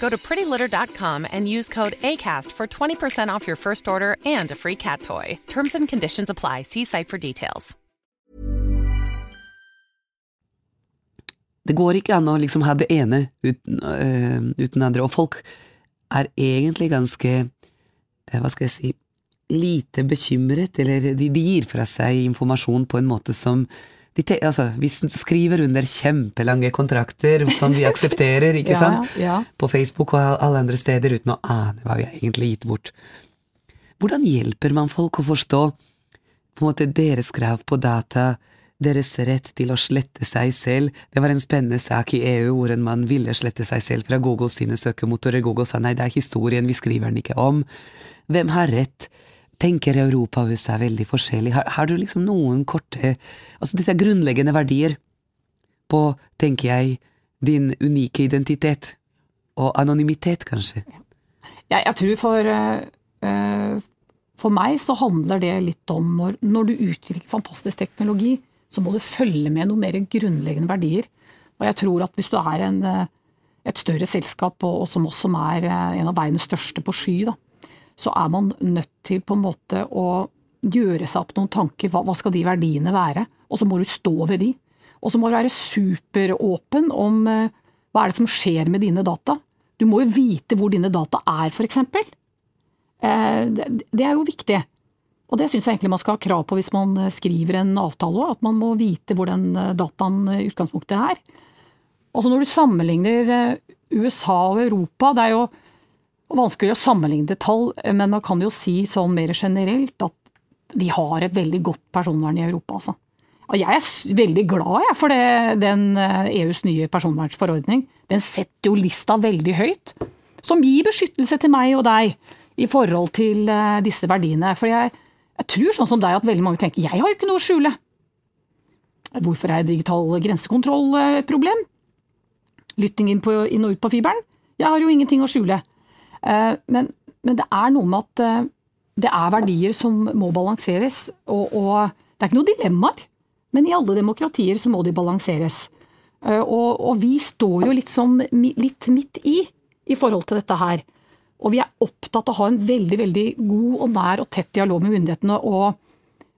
Go to prettylitter.com and use code ACAST for 20% off your first order and a free cat toy. Terms and conditions apply. See site for details. det går ikke an å liksom ha det ene uten, uh, uten andre, og folk er egentlig ganske, uh, hva skal jeg si, lite bekymret, eller de, de gir fra seg informasjon på en måte som de altså, Vi skriver under kjempelange kontrakter som vi aksepterer, ikke [laughs] Ja, sant? ja. På Facebook og alle andre steder uten å ane hva vi har egentlig gitt bort. Hvordan hjelper man folk å forstå på en måte deres krav på data, deres rett til å slette seg selv. Det var en spennende sak i EU hvor en mann ville slette seg selv fra Google sine søkemotorer. Google sa nei, det er historien, vi skriver den ikke om. Hvem har rett? Tenker Europa og USA veldig forskjellig? Har, har du liksom noen korte Altså, dette er grunnleggende verdier på, tenker jeg, din unike identitet. Og anonymitet, kanskje. Jeg, jeg tror for, eh, for meg så handler det litt om når, når du utvikler fantastisk teknologi, så må du følge med noen mer grunnleggende verdier. Og jeg tror at hvis du er en, eh, et større selskap, og, og som oss som er en av verdens største på sky, da, så er man nødt til på en måte å gjøre seg opp noen tanker. Hva, hva skal de verdiene være? Og så må du stå ved de. Og så må du være superåpen om eh, hva er det som skjer med dine data. Du må jo vite hvor dine data er, f.eks. Eh, det, det er jo viktig. Og det syns jeg egentlig man skal ha krav på hvis man eh, skriver en avtale at man må vite hvor den eh, dataen i utgangspunktet er. Altså når du sammenligner eh, USA og Europa, det er jo vanskelig å sammenligne tall, men man kan jo si sånn mer generelt at vi har et veldig godt personvern i Europa, altså. Og jeg er veldig glad jeg, for det, den eh, EUs nye personvernforordning. Den setter jo lista veldig høyt, som gir beskyttelse til meg og deg i forhold til eh, disse verdiene. For jeg, jeg tror sånn som deg at veldig mange tenker jeg har jo ikke noe å skjule. Hvorfor er digital grensekontroll eh, et problem? Lytting inn, på, inn og ut på fiberen? Jeg har jo ingenting å skjule. Eh, Men, men det er noe med at eh, det er verdier som må balanseres, og, og det er ikke noe dilemmaer. Men i alle demokratier så må de balanseres. Eh, Og, og vi står jo litt, sånn, litt midt i, i forhold til dette her. Og vi er opptatt av å ha en veldig veldig god og nær og tett dialog med myndighetene og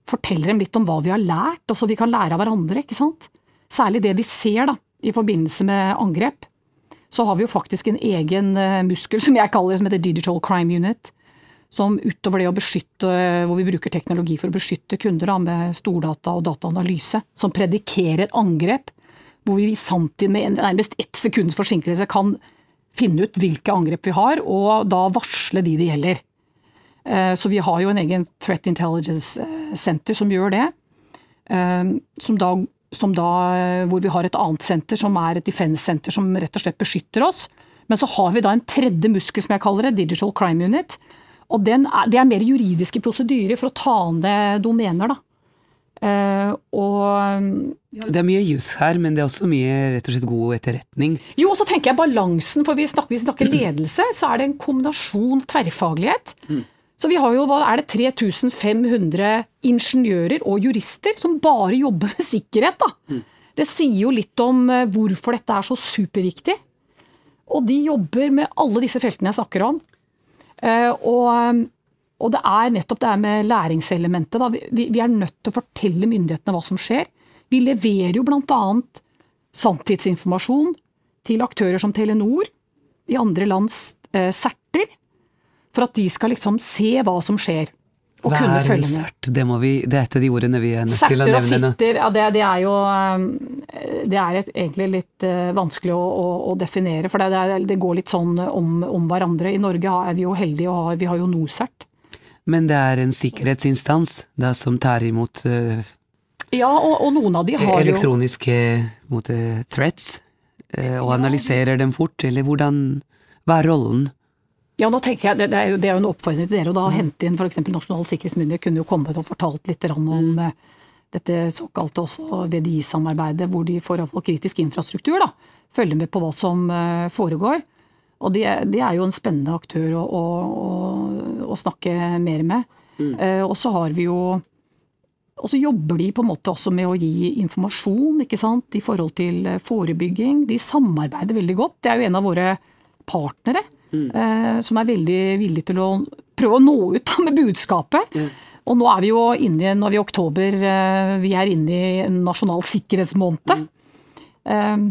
fortelle dem litt om hva vi har lært, og så vi kan lære av hverandre. ikke sant? Særlig det vi ser da, i forbindelse med angrep. Så har vi jo faktisk en egen eh, muskel, som jeg kaller det, som heter Digital Crime Unit. Som utover det å beskytte, hvor vi bruker teknologi for å beskytte kunder da, med stordata og dataanalyse, som predikerer angrep, hvor vi samtidig med nærmest ett sekunds forsinkelse kan finne ut hvilke angrep vi har, og da varsle de det gjelder. Eh, så vi har jo en egen Threat Intelligence eh, Center som gjør det. Som da da, hvor vi har et annet senter som er et defense-senter som rett og slett beskytter oss. Men så har vi da en tredje muskel, som jeg kaller det, Digital Crime Unit. Og er, det er mer juridiske prosedyrer for å ta ned domener, da. Uh, og Det er mye jus her, men det er også mye rett og slett god etterretning. Jo, og så tenker jeg balansen, for vi snakker, vi snakker ledelse, så er det en kombinasjon tverrfaglighet. Mm. Så vi har jo hva er det, 3500 ingeniører og jurister som bare jobber med sikkerhet. da. Mm. Det sier jo litt om eh, hvorfor dette er så superviktig. Og de jobber med alle disse feltene jeg snakker om. Eh, og, eh, og det er nettopp det her med læringselementet. Da. Vi, vi er nødt til å fortelle myndighetene hva som skjer. Vi leverer jo bl.a. sanntidsinformasjon til aktører som Telenor, i andre lands eh, for at de skal liksom se hva som skjer. Og hva kunne følge med. Sert? Det, vi, det er et av de ordene vi er nødt til å nevne. Serter og sitter, ja, det, det, er jo um, Det er et, egentlig litt uh, vanskelig å, å, å, definere, for det, det, går litt sånn om, om, hverandre. I Norge er vi jo heldige og har, vi har jo NOCERT. Men det er en sikkerhetsinstans da, som tar imot uh, Ja, og, og, noen av de har elektroniske jo Elektroniske threats, uh, og analyserer dem fort, eller hvordan Hva er rollen? Ja, nå tenker jeg, Det, er jo, det er jo en oppfordring til dere å da mm. hente inn f.eks. Nasjonal sikkerhetsmyndighet kunne jo kommet og fortalt litt om mm. Eh, dette såkalte også VDI-samarbeidet, hvor de får iallfall kritisk infrastruktur. da, Følger med på hva som eh, foregår. Og de, de er jo en spennende aktør å, å, å, å snakke mer med. Mm. Eh, og så har vi jo og så jobber de på en måte også med å gi informasjon ikke sant, i forhold til forebygging. De samarbeider veldig godt. Det er jo en av våre partnere. Mm. som er veldig villig til å prøve å nå ut med budskapet. Mm. Og nå er vi jo inne nå er vi i oktober, eh, vi er inne i en nasjonal sikkerhetsmåned. Mm.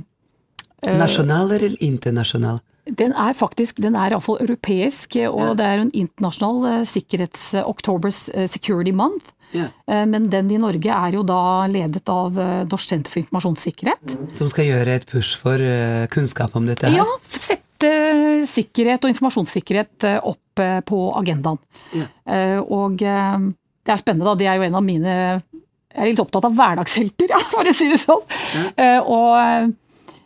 Eh, nasjonal eller internasjonal? Den er faktisk, den er iallfall europeisk, og ja. det er en internasjonal sikkerhets... Octobers Security Month. Ja. Men den i Norge er jo da ledet av Norsk senter for informasjonssikkerhet. Som skal gjøre et push for kunnskap om dette her? Ja, sette sikkerhet og informasjonssikkerhet eh, opp eh, på agendaen. Ja. Eh, og det er spennende, da. Det er jo en av mine Jeg er litt opptatt av hverdagshelter, [laughs] ja, for å si det sånn. Ja. Og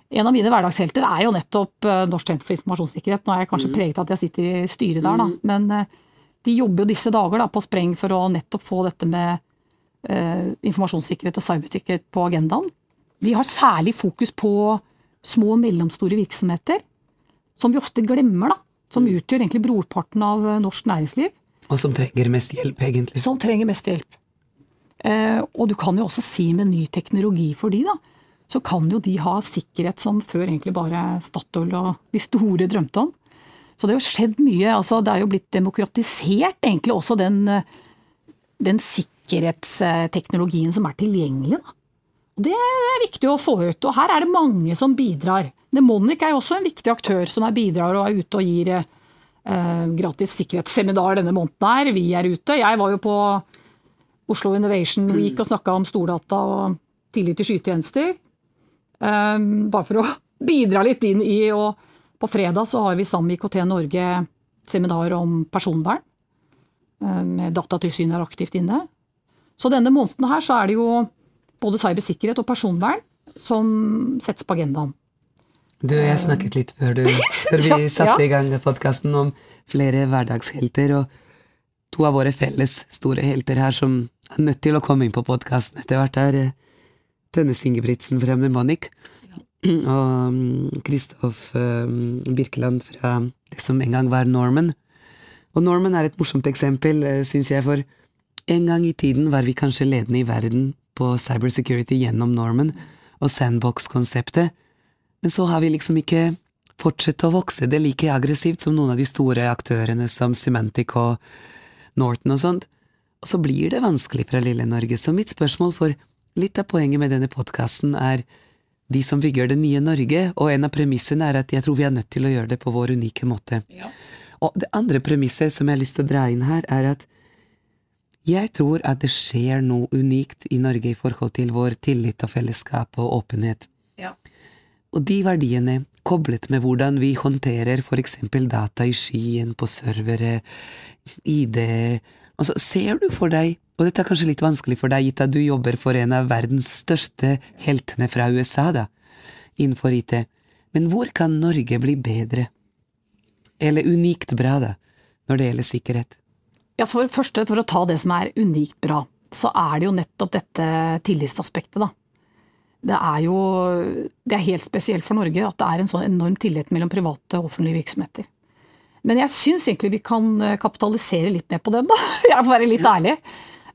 en av mine hverdagshelter er jo nettopp Norsk senter for informasjonssikkerhet. Nå er jeg kanskje mm. preget av at jeg sitter i styret der, da. Mm. Men de jobber jo disse dager da, på spreng for å nettopp få dette med eh, informasjonssikkerhet og cybersikkerhet på agendaen. Vi har særlig fokus på små og mellomstore virksomheter som vi ofte glemmer, da. Som mm. utgjør egentlig brorparten av eh, norsk næringsliv. Og som trenger mest hjelp, egentlig. Som trenger mest hjelp. Eh, og du kan jo også si med ny teknologi for de, da, så kan jo de ha sikkerhet som før egentlig bare Statoil og de store drømte om. Så det har jo skjedd mye. altså Det er jo blitt demokratisert egentlig også den, eh, den sikkerhetsteknologien som er tilgjengelig. Da. Det er viktig å få ut, og her er det mange som bidrar. Nemonic er jo også en viktig aktør som er bidrar og er ute og gir eh, gratis sikkerhetsseminar denne måneden her. Vi er ute. Jeg var jo på Oslo Innovation Week og snakka om stordata og tillit til skytjenester. Um, bare for å [laughs] bidra litt inn i og På fredag så har vi sammen med IKT Norge seminar om personvern. Med Datatilsynet er aktivt inne. Så denne måneden her så er det jo både cybersikkerhet og personvern som settes på agendaen. Du, jeg snakket litt før, du, før vi [laughs] satte i gang podkasten om flere hverdagshelter, og to av våre felles store helter her som er nødt til å komme inn på podkasten etter hvert, er eh, Tønnes Ingebrigtsen fra Mnemonic [clears throat] og Kristoff mm, um, Birkeland fra det som en gang var Norman. Og Norman er et morsomt eksempel, eh, syns jeg, for en gang i tiden var vi kanskje ledende i verden på cybersecurity gjennom Norman og sandbox-konseptet, men så har vi liksom ikke fortsette å vokse det like aggressivt som noen av de store aktørene som Semantic og Norton og sånt, og så blir det vanskelig fra lille Norge. Så mitt spørsmål for litt av poenget med denne podkasten er de som bygger det nye Norge, og en av premissene er at jeg tror vi er nødt til å gjøre det på vår unike måte. Ja. Og det andre premisset som jeg har lyst til å dra inn her, er at jeg tror at det skjer noe unikt i Norge i forhold til vår tillit og fellesskap og åpenhet. Ja. Og de verdiene, koblet med hvordan vi håndterer for eksempel data i skyen, på servere, ID Altså, ser du for deg, og dette er kanskje litt vanskelig for deg gitt at du jobber for en av verdens største heltene fra USA, da, innenfor IT, men hvor kan Norge bli bedre? Eller unikt bra, da, når det gjelder sikkerhet? Ja, for første, for å ta det som er unikt bra, så er det jo nettopp dette tillitsaspektet, da. Det er jo det er helt spesielt for Norge at det er en sånn enorm tillit mellom private og offentlige virksomheter. Men jeg syns egentlig vi kan eh, kapitalisere litt mer på den, da. [laughs] Jeg får være litt ærlig.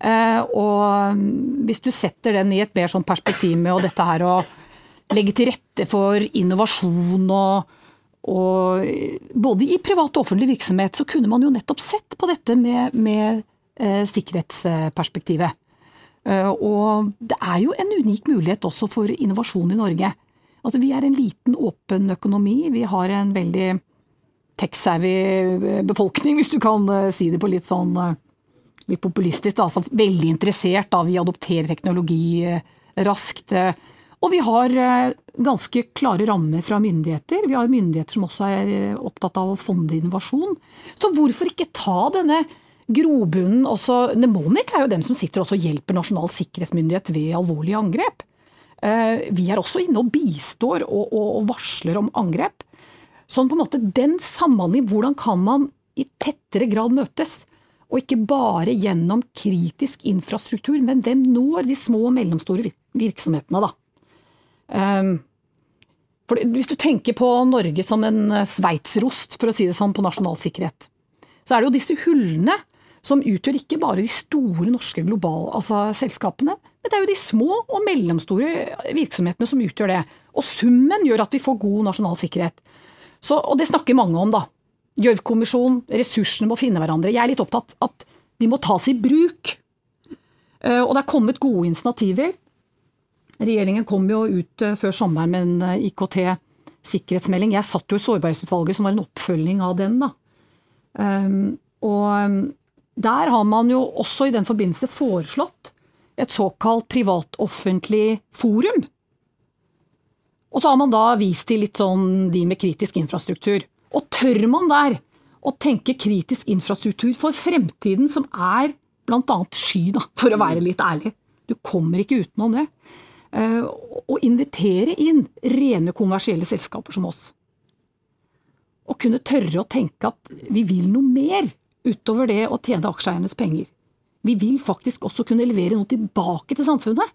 Eh, og mm, hvis du setter den i et mer sånn perspektiv med og dette her å legge til rette for innovasjon og, og Både i privat og offentlig virksomhet så kunne man jo nettopp sett på dette med, med eh, sikkerhetsperspektivet. Eh, og det er jo en unik mulighet også for innovasjon i Norge. Altså Vi er en liten, åpen økonomi. Vi har en veldig tech-savvy befolkning, hvis du kan eh, si det på litt sånn eh, litt populistisk. Altså veldig interessert. Da. Vi adopterer teknologi eh, raskt. Og vi har ganske klare rammer fra myndigheter. Vi har myndigheter som også er opptatt av å fonde innovasjon. Så hvorfor ikke ta denne grobunnen også Nemonic er jo dem som sitter og hjelper Nasjonal sikkerhetsmyndighet ved alvorlige angrep. Vi er også inne og bistår og varsler om angrep. Sånn på en måte den samhandlingen, hvordan kan man i tettere grad møtes? Og ikke bare gjennom kritisk infrastruktur, men hvem når de små og mellomstore virksomhetene, da? Um, for hvis du tenker på Norge som en eh, sveitserost, for å si det sånn, på nasjonal sikkerhet, så er det jo disse hullene som utgjør ikke bare de store norske globale altså selskapene, men det er jo de små og mellomstore virksomhetene som utgjør det. Og summen gjør at vi får god nasjonal sikkerhet. Så, og det snakker mange om, da. Gjørv-kommisjonen, ressursene må finne hverandre. Jeg er litt opptatt at de må tas i bruk. Eh, og det er kommet gode initiativer. Regjeringen kom jo ut eh, før sommeren med en eh, IKT-sikkerhetsmelding. Jeg satt jo i Sårbarhetsutvalget, som var en oppfølging av den. da. Og der har man jo også i den forbindelse foreslått et såkalt privat-offentlig forum og så har man da vist til litt sånn de med kritisk infrastruktur. Og tør man der å tenke kritisk infrastruktur for fremtiden, som er bl.a. sky, da, for å være litt ærlig. Du kommer ikke utenom det. Eh, å invitere inn rene kommersielle selskaper som oss. Å kunne tørre å tenke at vi vil noe mer utover det å tjene aksjeeiernes penger. Vi vil faktisk også kunne levere noe tilbake til samfunnet.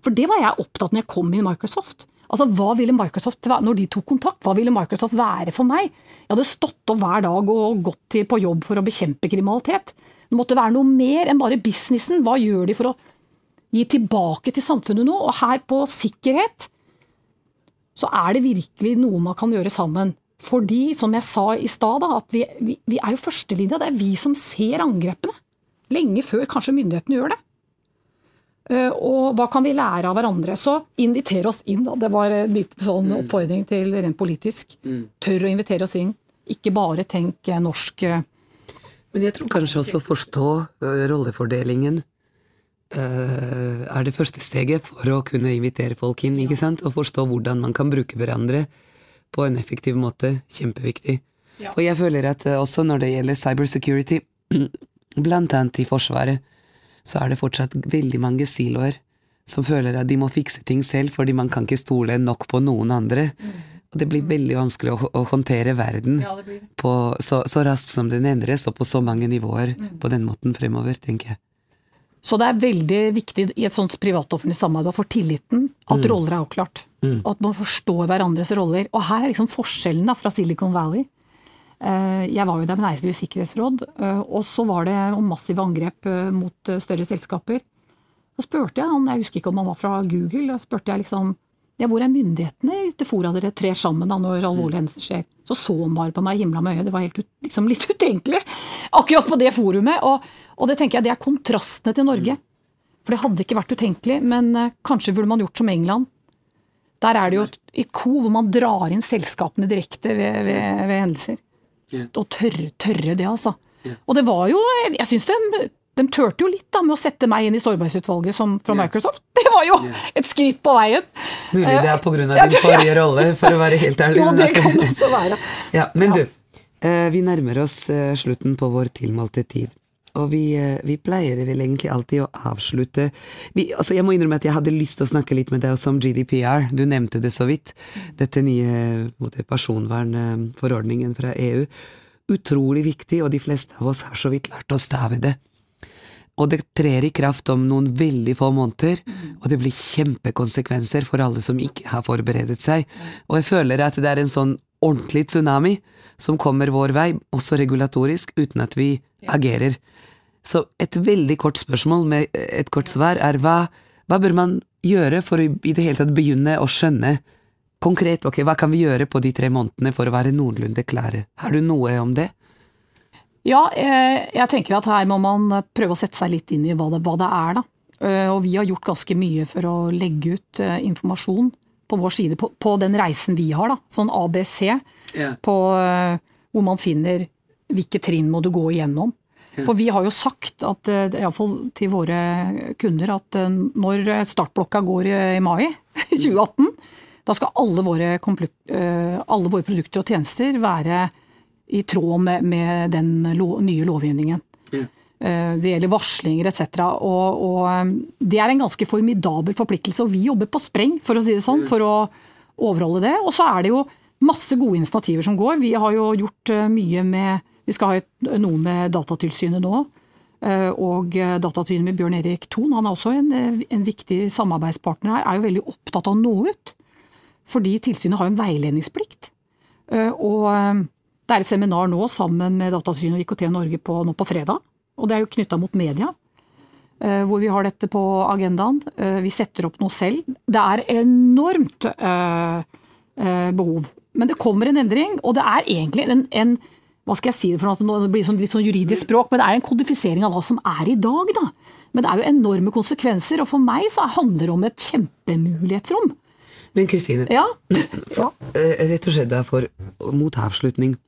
For det var jeg opptatt når jeg kom inn i Microsoft. Altså, Hva ville Microsoft når de tok kontakt, hva ville Microsoft være for meg? Jeg hadde stått opp hver dag og gått på jobb for å bekjempe kriminalitet. Det måtte være noe mer enn bare businessen. Hva gjør de for å gi tilbake til samfunnet nå? Og her på sikkerhet så er det virkelig noe man kan gjøre sammen. Fordi, som jeg sa i stad, at vi, vi, vi er jo førstelinja. Det er vi som ser angrepene. Lenge før kanskje myndighetene gjør det. Eh, og hva kan vi lære av hverandre? Så inviter oss inn, da. Det var en liten sånn mm. oppfordring til rent politisk. Mm. Tør å invitere oss inn. Ikke bare tenk eh, norsk eh, Men jeg tror kanskje også å forstå rollefordelingen er det første steget for å kunne invitere folk inn, ikke sant? Og forstå hvordan man kan bruke hverandre på en effektiv måte. Kjempeviktig. Ja. Og jeg føler at også når det gjelder cybersecurity, [clears throat] blant annet i Forsvaret, så er det fortsatt veldig mange siloer som føler at de må fikse ting selv fordi man kan ikke stole nok på noen andre. Mm. Og det blir veldig vanskelig å, å håndtere verden ja, på, så, så, raskt som den endres, og på så mange nivåer mm. på den måten fremover, tenker jeg. Så det er veldig viktig i et sånt privat-offentlig samarbeid for tilliten at mm. roller er avklart. Mm. Og at man forstår hverandres roller. Og her er liksom forskjellen da, fra Silicon Valley jeg var jo der med Næringslivets sikkerhetsråd, eh, og så var det om massive angrep eh, mot større selskaper. Så spurte jeg han, jeg husker ikke om han var fra Google, da spurte jeg liksom ja, hvor er myndighetene i dette fora dere trer sammen da når alvorlige hendelser skjer? Så så han bare på meg, himla med øyet, det var helt liksom litt [laughs] utenkelig akkurat på det forumet. Og, og, det tenker jeg det er kontrastene til Norge. For det hadde ikke vært utenkelig, men kanskje burde man gjort som England. Der er det jo et IKO hvor man drar inn selskapene direkte ved, ved, ved hendelser. Og tørre, tørre det, altså. Og det var jo Jeg syns de, de turte jo litt da med å sette meg inn i sårbarhetsutvalget fra Microsoft. [laughs] Det var jo et skritt på veien. Mulig det er pga. din forrige rolle, for å være helt ærlig. [laughs] Jo, det kan [laughs] også være. Ja, men du, eh, vi nærmer oss eh, slutten på vår tilmålte tid. Og vi, eh, vi, pleier vel egentlig alltid å avslutte vi, altså Jeg må innrømme at jeg hadde lyst til å snakke litt med deg også om GDPR. Du nevnte det så vidt. Dette nye personvernforordningen fra EU. Utrolig viktig, og de fleste av oss har så vidt lært å stave det og det trer i kraft om noen veldig få måneder, og det blir kjempekonsekvenser for alle som ikke har forberedt seg, og jeg føler at det er en sånn ordentlig tsunami som kommer vår vei, også regulatorisk, uten at vi agerer. Så et veldig kort spørsmål med et kort svar er hva, hva bør man gjøre for å i det hele tatt begynne å skjønne konkret, ok, hva kan vi gjøre på de tre månedene for å være noenlunde klare? Har du noe om det? Ja, eh, jeg tenker at her må man prøve å sette seg litt inn i hva det, hva det er, da. Eh, og vi har gjort ganske mye for å legge ut eh, informasjon på vår side på, på den reisen vi har, da. Sånn ABC, yeah. på, hvor man finner hvilke trinn må du gå igjennom. Yeah. For vi har jo sagt, at, iallfall til våre kunder, at når startblokka går i mai [laughs] 2018, da skal alle våre, alle våre produkter og tjenester være i tråd med, med den lo, nye lovgivningen. Ja. Eh, det gjelder varslinger etc. Og, og, eh, det er en ganske formidabel forpliktelse, og vi jobber på spreng for å si det sånn, for å overholde det. Og så er det jo masse gode initiativer som går. Vi har jo gjort eh, mye med Vi skal ha noe med Datatilsynet nå. Og Datatilsynet med Bjørn Erik Thon, han er også en, en viktig samarbeidspartner her, er jo veldig opptatt av å nå ut. Fordi tilsynet har en veiledningsplikt. Og det er et seminar nå sammen med Datatilsynet og IKT Norge på, nå på fredag. Og det er jo knytta mot media, eh, hvor vi har dette på agendaen. Eh, vi setter opp noe selv. Det er enormt uh, behov. Men det kommer en endring, og det er egentlig en, en hva skal jeg si det for noe, det blir sånn, litt sånn juridisk språk, men det er en kodifisering av hva som er i dag. da. Men det er jo enorme konsekvenser, og for meg så handler det om et kjempemulighetsrom. Men Kristine, ja? [clears throat] ja. rett og slett for mot avslutning.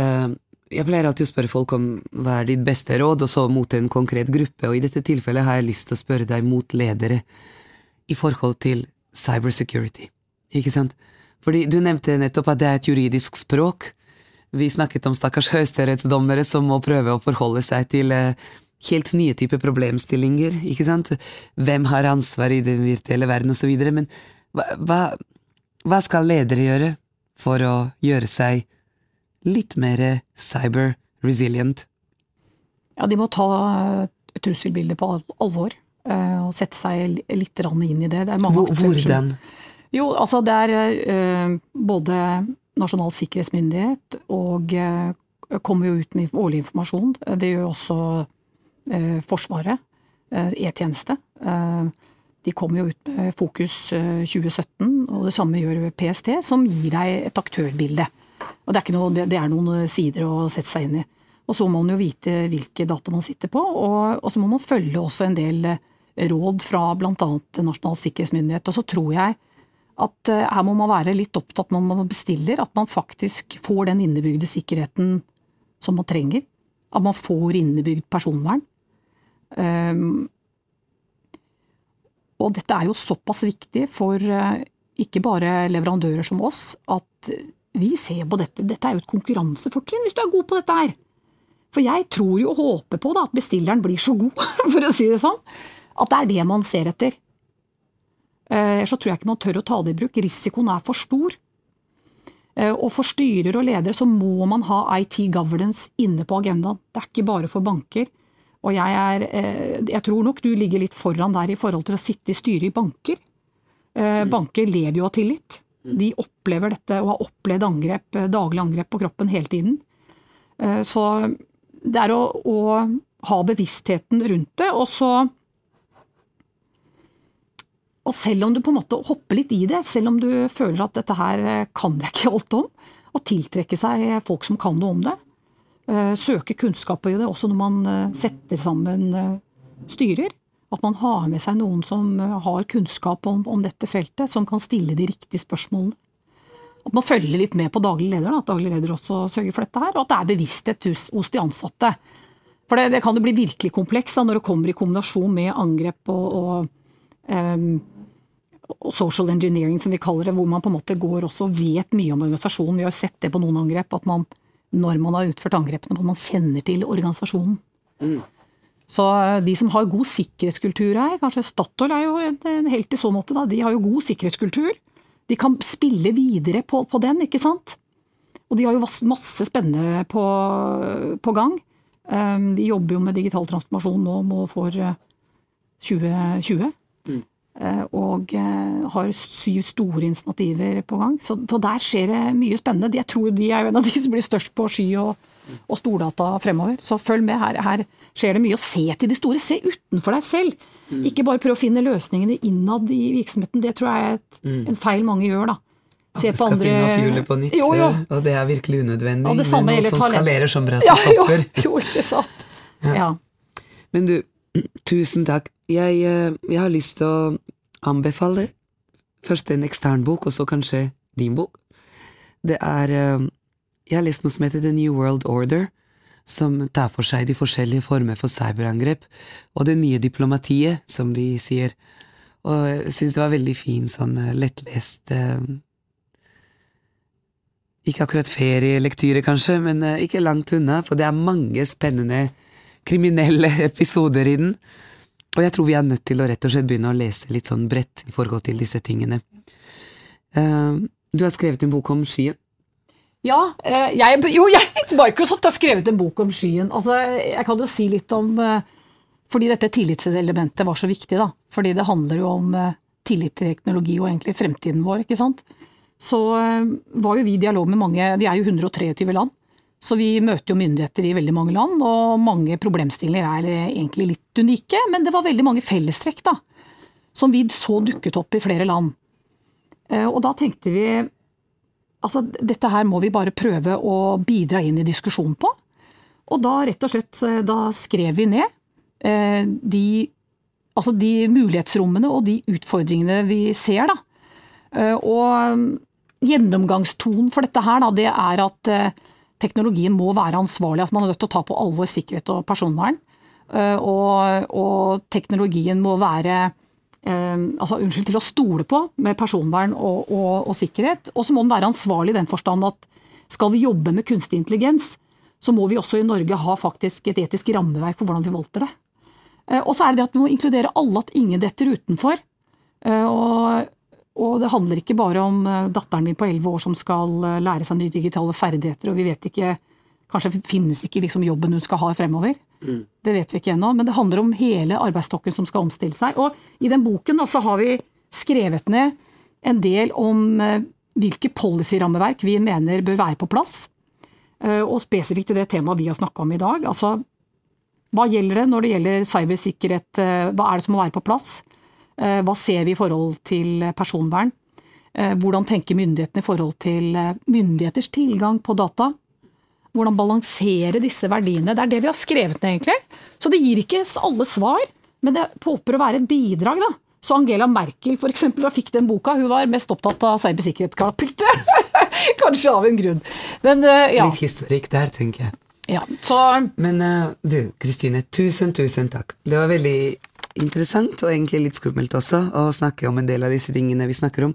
Eh, jeg pleier alltid å spørre folk om hva er ditt beste råd, og så mot en konkret gruppe, og i dette tilfellet har jeg lyst til å spørre deg mot ledere i forhold til cybersecurity, ikke sant? Fordi du nevnte nettopp at det er et juridisk språk. Vi snakket om stakkars høyesterettsdommere som må prøve å forholde seg til eh, helt nye typer problemstillinger, ikke sant? Hvem har ansvar i den virtuelle verden, og så videre, men hva, hva, hva skal ledere gjøre for å gjøre seg litt mer cyber resilient? Ja, de må ta eh, trusselbildet på alvor eh, og sette seg litt inn i det. det Hvordan? Jo, altså det er uh, både Nasjonal sikkerhetsmyndighet og kommer jo ut med årlig informasjon. Det gjør også Forsvaret, E-tjeneste. de kommer jo ut med Fokus 2017, og det samme gjør PST, som gir deg et aktørbilde. Og det er, noe, det er, noen eh, sider å sette seg inn i. Og så må man jo vite hvilke data man sitter på, og, og så må man følge også en del eh, råd fra bl.a. Nasjonal sikkerhetsmyndighet. Og så tror jeg at eh, her må man være litt opptatt når man bestiller, at man faktisk får den innebygde sikkerheten som man trenger. At man får innebygd personvern. Um, og dette er jo såpass viktig for ikke bare leverandører som oss, at vi ser på dette, dette er jo et konkurransefortrinn hvis du er god på dette her. For jeg tror jo og håper på da, at bestilleren blir så god, [laughs] for å si det sånn, at det er det man ser etter. Eh, ellers så tror jeg ikke man tør å ta det i bruk. Risikoen er for stor. Eh, og for styrer og ledere så må man ha IT governance inne på agendaen. Det er ikke bare for banker. Og jeg, er, eh, jeg tror nok du ligger litt foran der i forhold til å sitte i styret i banker. Mm. Banker lever jo av tillit. De opplever dette og har opplevd angrep, daglige daglig angrep på kroppen hele tiden. Eh, så det er å, å ha bevisstheten rundt det, og så og selv om du på en måte hopper litt i det, selv om du føler at dette her eh, kan jeg ikke alt om, og tiltrekke seg folk som kan noe om det, eh, søke kunnskap i det også når man eh, setter sammen styrer. At man har med seg noen som har kunnskap om, om dette feltet, som kan stille de riktige spørsmålene. At man følger litt med på daglig leder, at daglig leder også sørger for dette her, og at det er bevissthet hos, de ansatte. For det, det, kan jo bli virkelig kompleks når det kommer i kombinasjon med angrep og, og um, social engineering, som vi kaller det, hvor man på en måte går også og vet mye om organisasjonen. Vi har sett det på noen angrep, at man, når man har utført angrepene, at man kjenner til organisasjonen. Mm. Så eh, de som har god sikkerhetskultur her, kanskje Statoil er jo en helt i så måte, da, de har jo god sikkerhetskultur. De kan spille videre på, på den, ikke sant. Og de har jo masse spennende på, på gang. Um, de jobber jo med digital transformasjon nå for 2020. Eh, mm. Eh, og eh, har syv store initiativer på gang. Så, så, der skjer det mye spennende. Jeg tror de er jo en av de som blir størst på sky og, og stordata fremover. Så følg med, her, her, skjer det mye. å se til de store, se utenfor deg selv. Mm. Ikke bare prøve å finne løsningene innad i virksomheten. Det tror jeg er et, mm. en feil mange gjør, da. Se på andre Skal finne opp hjulet på nytt, jo, jo. og det er virkelig unødvendig. Ja, Men noe som skalerer som [laughs] bra som ja, software. Jo, [laughs] jo, ikke sant. Ja. ja. Men du, [clears throat] tusen takk. Jeg, eh, jeg har lyst til å anbefale først en ekstern bok, og så kanskje din bok. Det er eh, Jeg har lest noe som heter The New World Order, som tar for seg de forskjellige former for cyberangrep, og det nye diplomatiet, som de sier. Og jeg syns det var veldig fin, sånn eh, lettlest Ikke akkurat ferielektyre, kanskje, men ikke langt unna, for det er mange spennende kriminelle [laughs] episoder i den. Og jeg tror vi er nødt til å rett og slett begynne å lese litt sånn bredt i forhold til disse tingene. Du har skrevet en bok om skyen. Ja, uh, jeg, jo, jeg, Microsoft har skrevet en bok om skyen. Altså, jeg kan jo si litt om uh, Fordi dette tillitselementet var så viktig, da. Fordi det handler jo om tillit til teknologi og egentlig fremtiden vår, ikke sant. Så var jo vi i dialog med mange Vi er jo 123 land. Så vi møter jo myndigheter i veldig mange land, og mange problemstillinger er egentlig litt unike, men det var veldig mange fellestrekk da, som vi så dukket opp i flere land. Eh, og da tenkte vi altså dette her må vi bare prøve å bidra inn i diskusjonen på. Og da rett og slett eh, da skrev vi ned eh, de, altså de mulighetsrommene og de utfordringene vi ser. da. Og gjennomgangstonen for dette her da, det er at teknologien må være ansvarlig. altså Man er nødt til å ta på alvor sikkerhet og personvern. Eh, og, og teknologien må være eh, altså, unnskyld, til å stole på med personvern og, og, og sikkerhet. Og så må den være ansvarlig i den forstand at skal vi jobbe med kunstig intelligens, så må vi også i Norge ha faktisk et etisk rammeverk for hvordan vi forvalter det. Eh, og så er det det at vi må inkludere alle, at ingen detter utenfor. Og, og det handler ikke bare om eh, datteren min på elleve år som skal eh, lære seg nye digitale ferdigheter, og vi vet ikke Kanskje finnes ikke liksom jobben hun skal ha fremover. Det vet vi ikke ennå. Men det handler om hele arbeidsstokken som skal omstille seg. Og i den boken da, så har vi skrevet ned en del om eh, hvilke policy-rammeverk vi mener bør være på plass. Og spesifikt til det temaet vi har snakka om i dag. Altså, hva gjelder det når det gjelder cybersikkerhet? Hva er det som må være på plass? Eh, hva ser vi i forhold til personvern? Eh, hvordan tenker myndighetene i forhold til eh, myndigheters tilgang på data? Hvordan balansere disse verdiene? Det er det vi har skrevet ned, egentlig. Så det gir ikke alle svar, men det håper å være et bidrag. da. Så Angela Merkel for eksempel, da fikk den boka, hun var mest opptatt av cybersikkerhetskapitlet. [laughs] Kanskje av en grunn. Men, ja. Litt historikk der, tenker jeg. Ja, så... Men du, Kristine, tusen, tusen takk. Det var veldig interessant, og egentlig litt skummelt også, å snakke om en del av disse tingene vi snakker om.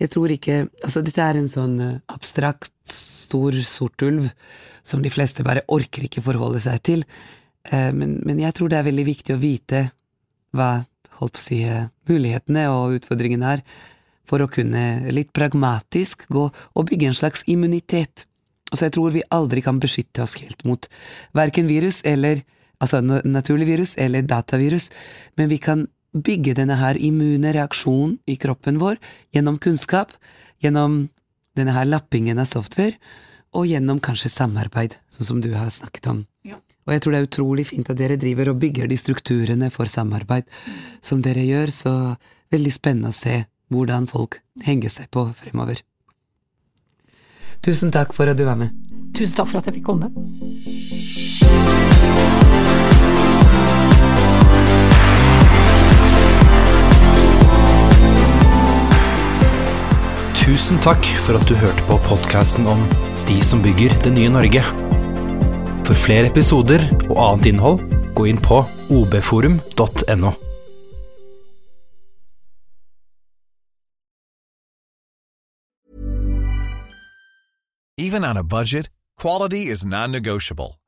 Jeg tror ikke Altså, dette er en sånn eh, abstrakt, stor, sort ulv som de fleste bare orker ikke forholde seg til, eh, men, men jeg tror det er veldig viktig å vite hva, holdt på å si, eh, mulighetene og utfordringene er, for å kunne litt pragmatisk gå og bygge en slags immunitet. Altså, jeg tror vi aldri kan beskytte oss helt mot verken virus eller altså naturlig virus eller datavirus, men vi kan bygge denne her immune reaksjonen i kroppen vår gjennom kunnskap, gjennom denne her lappingen av software, og gjennom kanskje samarbeid, sånn som du har snakket om. Ja. Og jeg tror det er utrolig fint at dere driver og bygger de strukturene for samarbeid som dere gjør, så veldig spennende å se hvordan folk henger seg på fremover. Tusen takk for at du var med. Tusen takk for at jeg fikk komme. Tusen takk for at du hørte på podkasten om De som bygger det nye Norge. For flere episoder og annet innhold, gå inn på obforum.no. Even on a budget, quality is non-negotiable.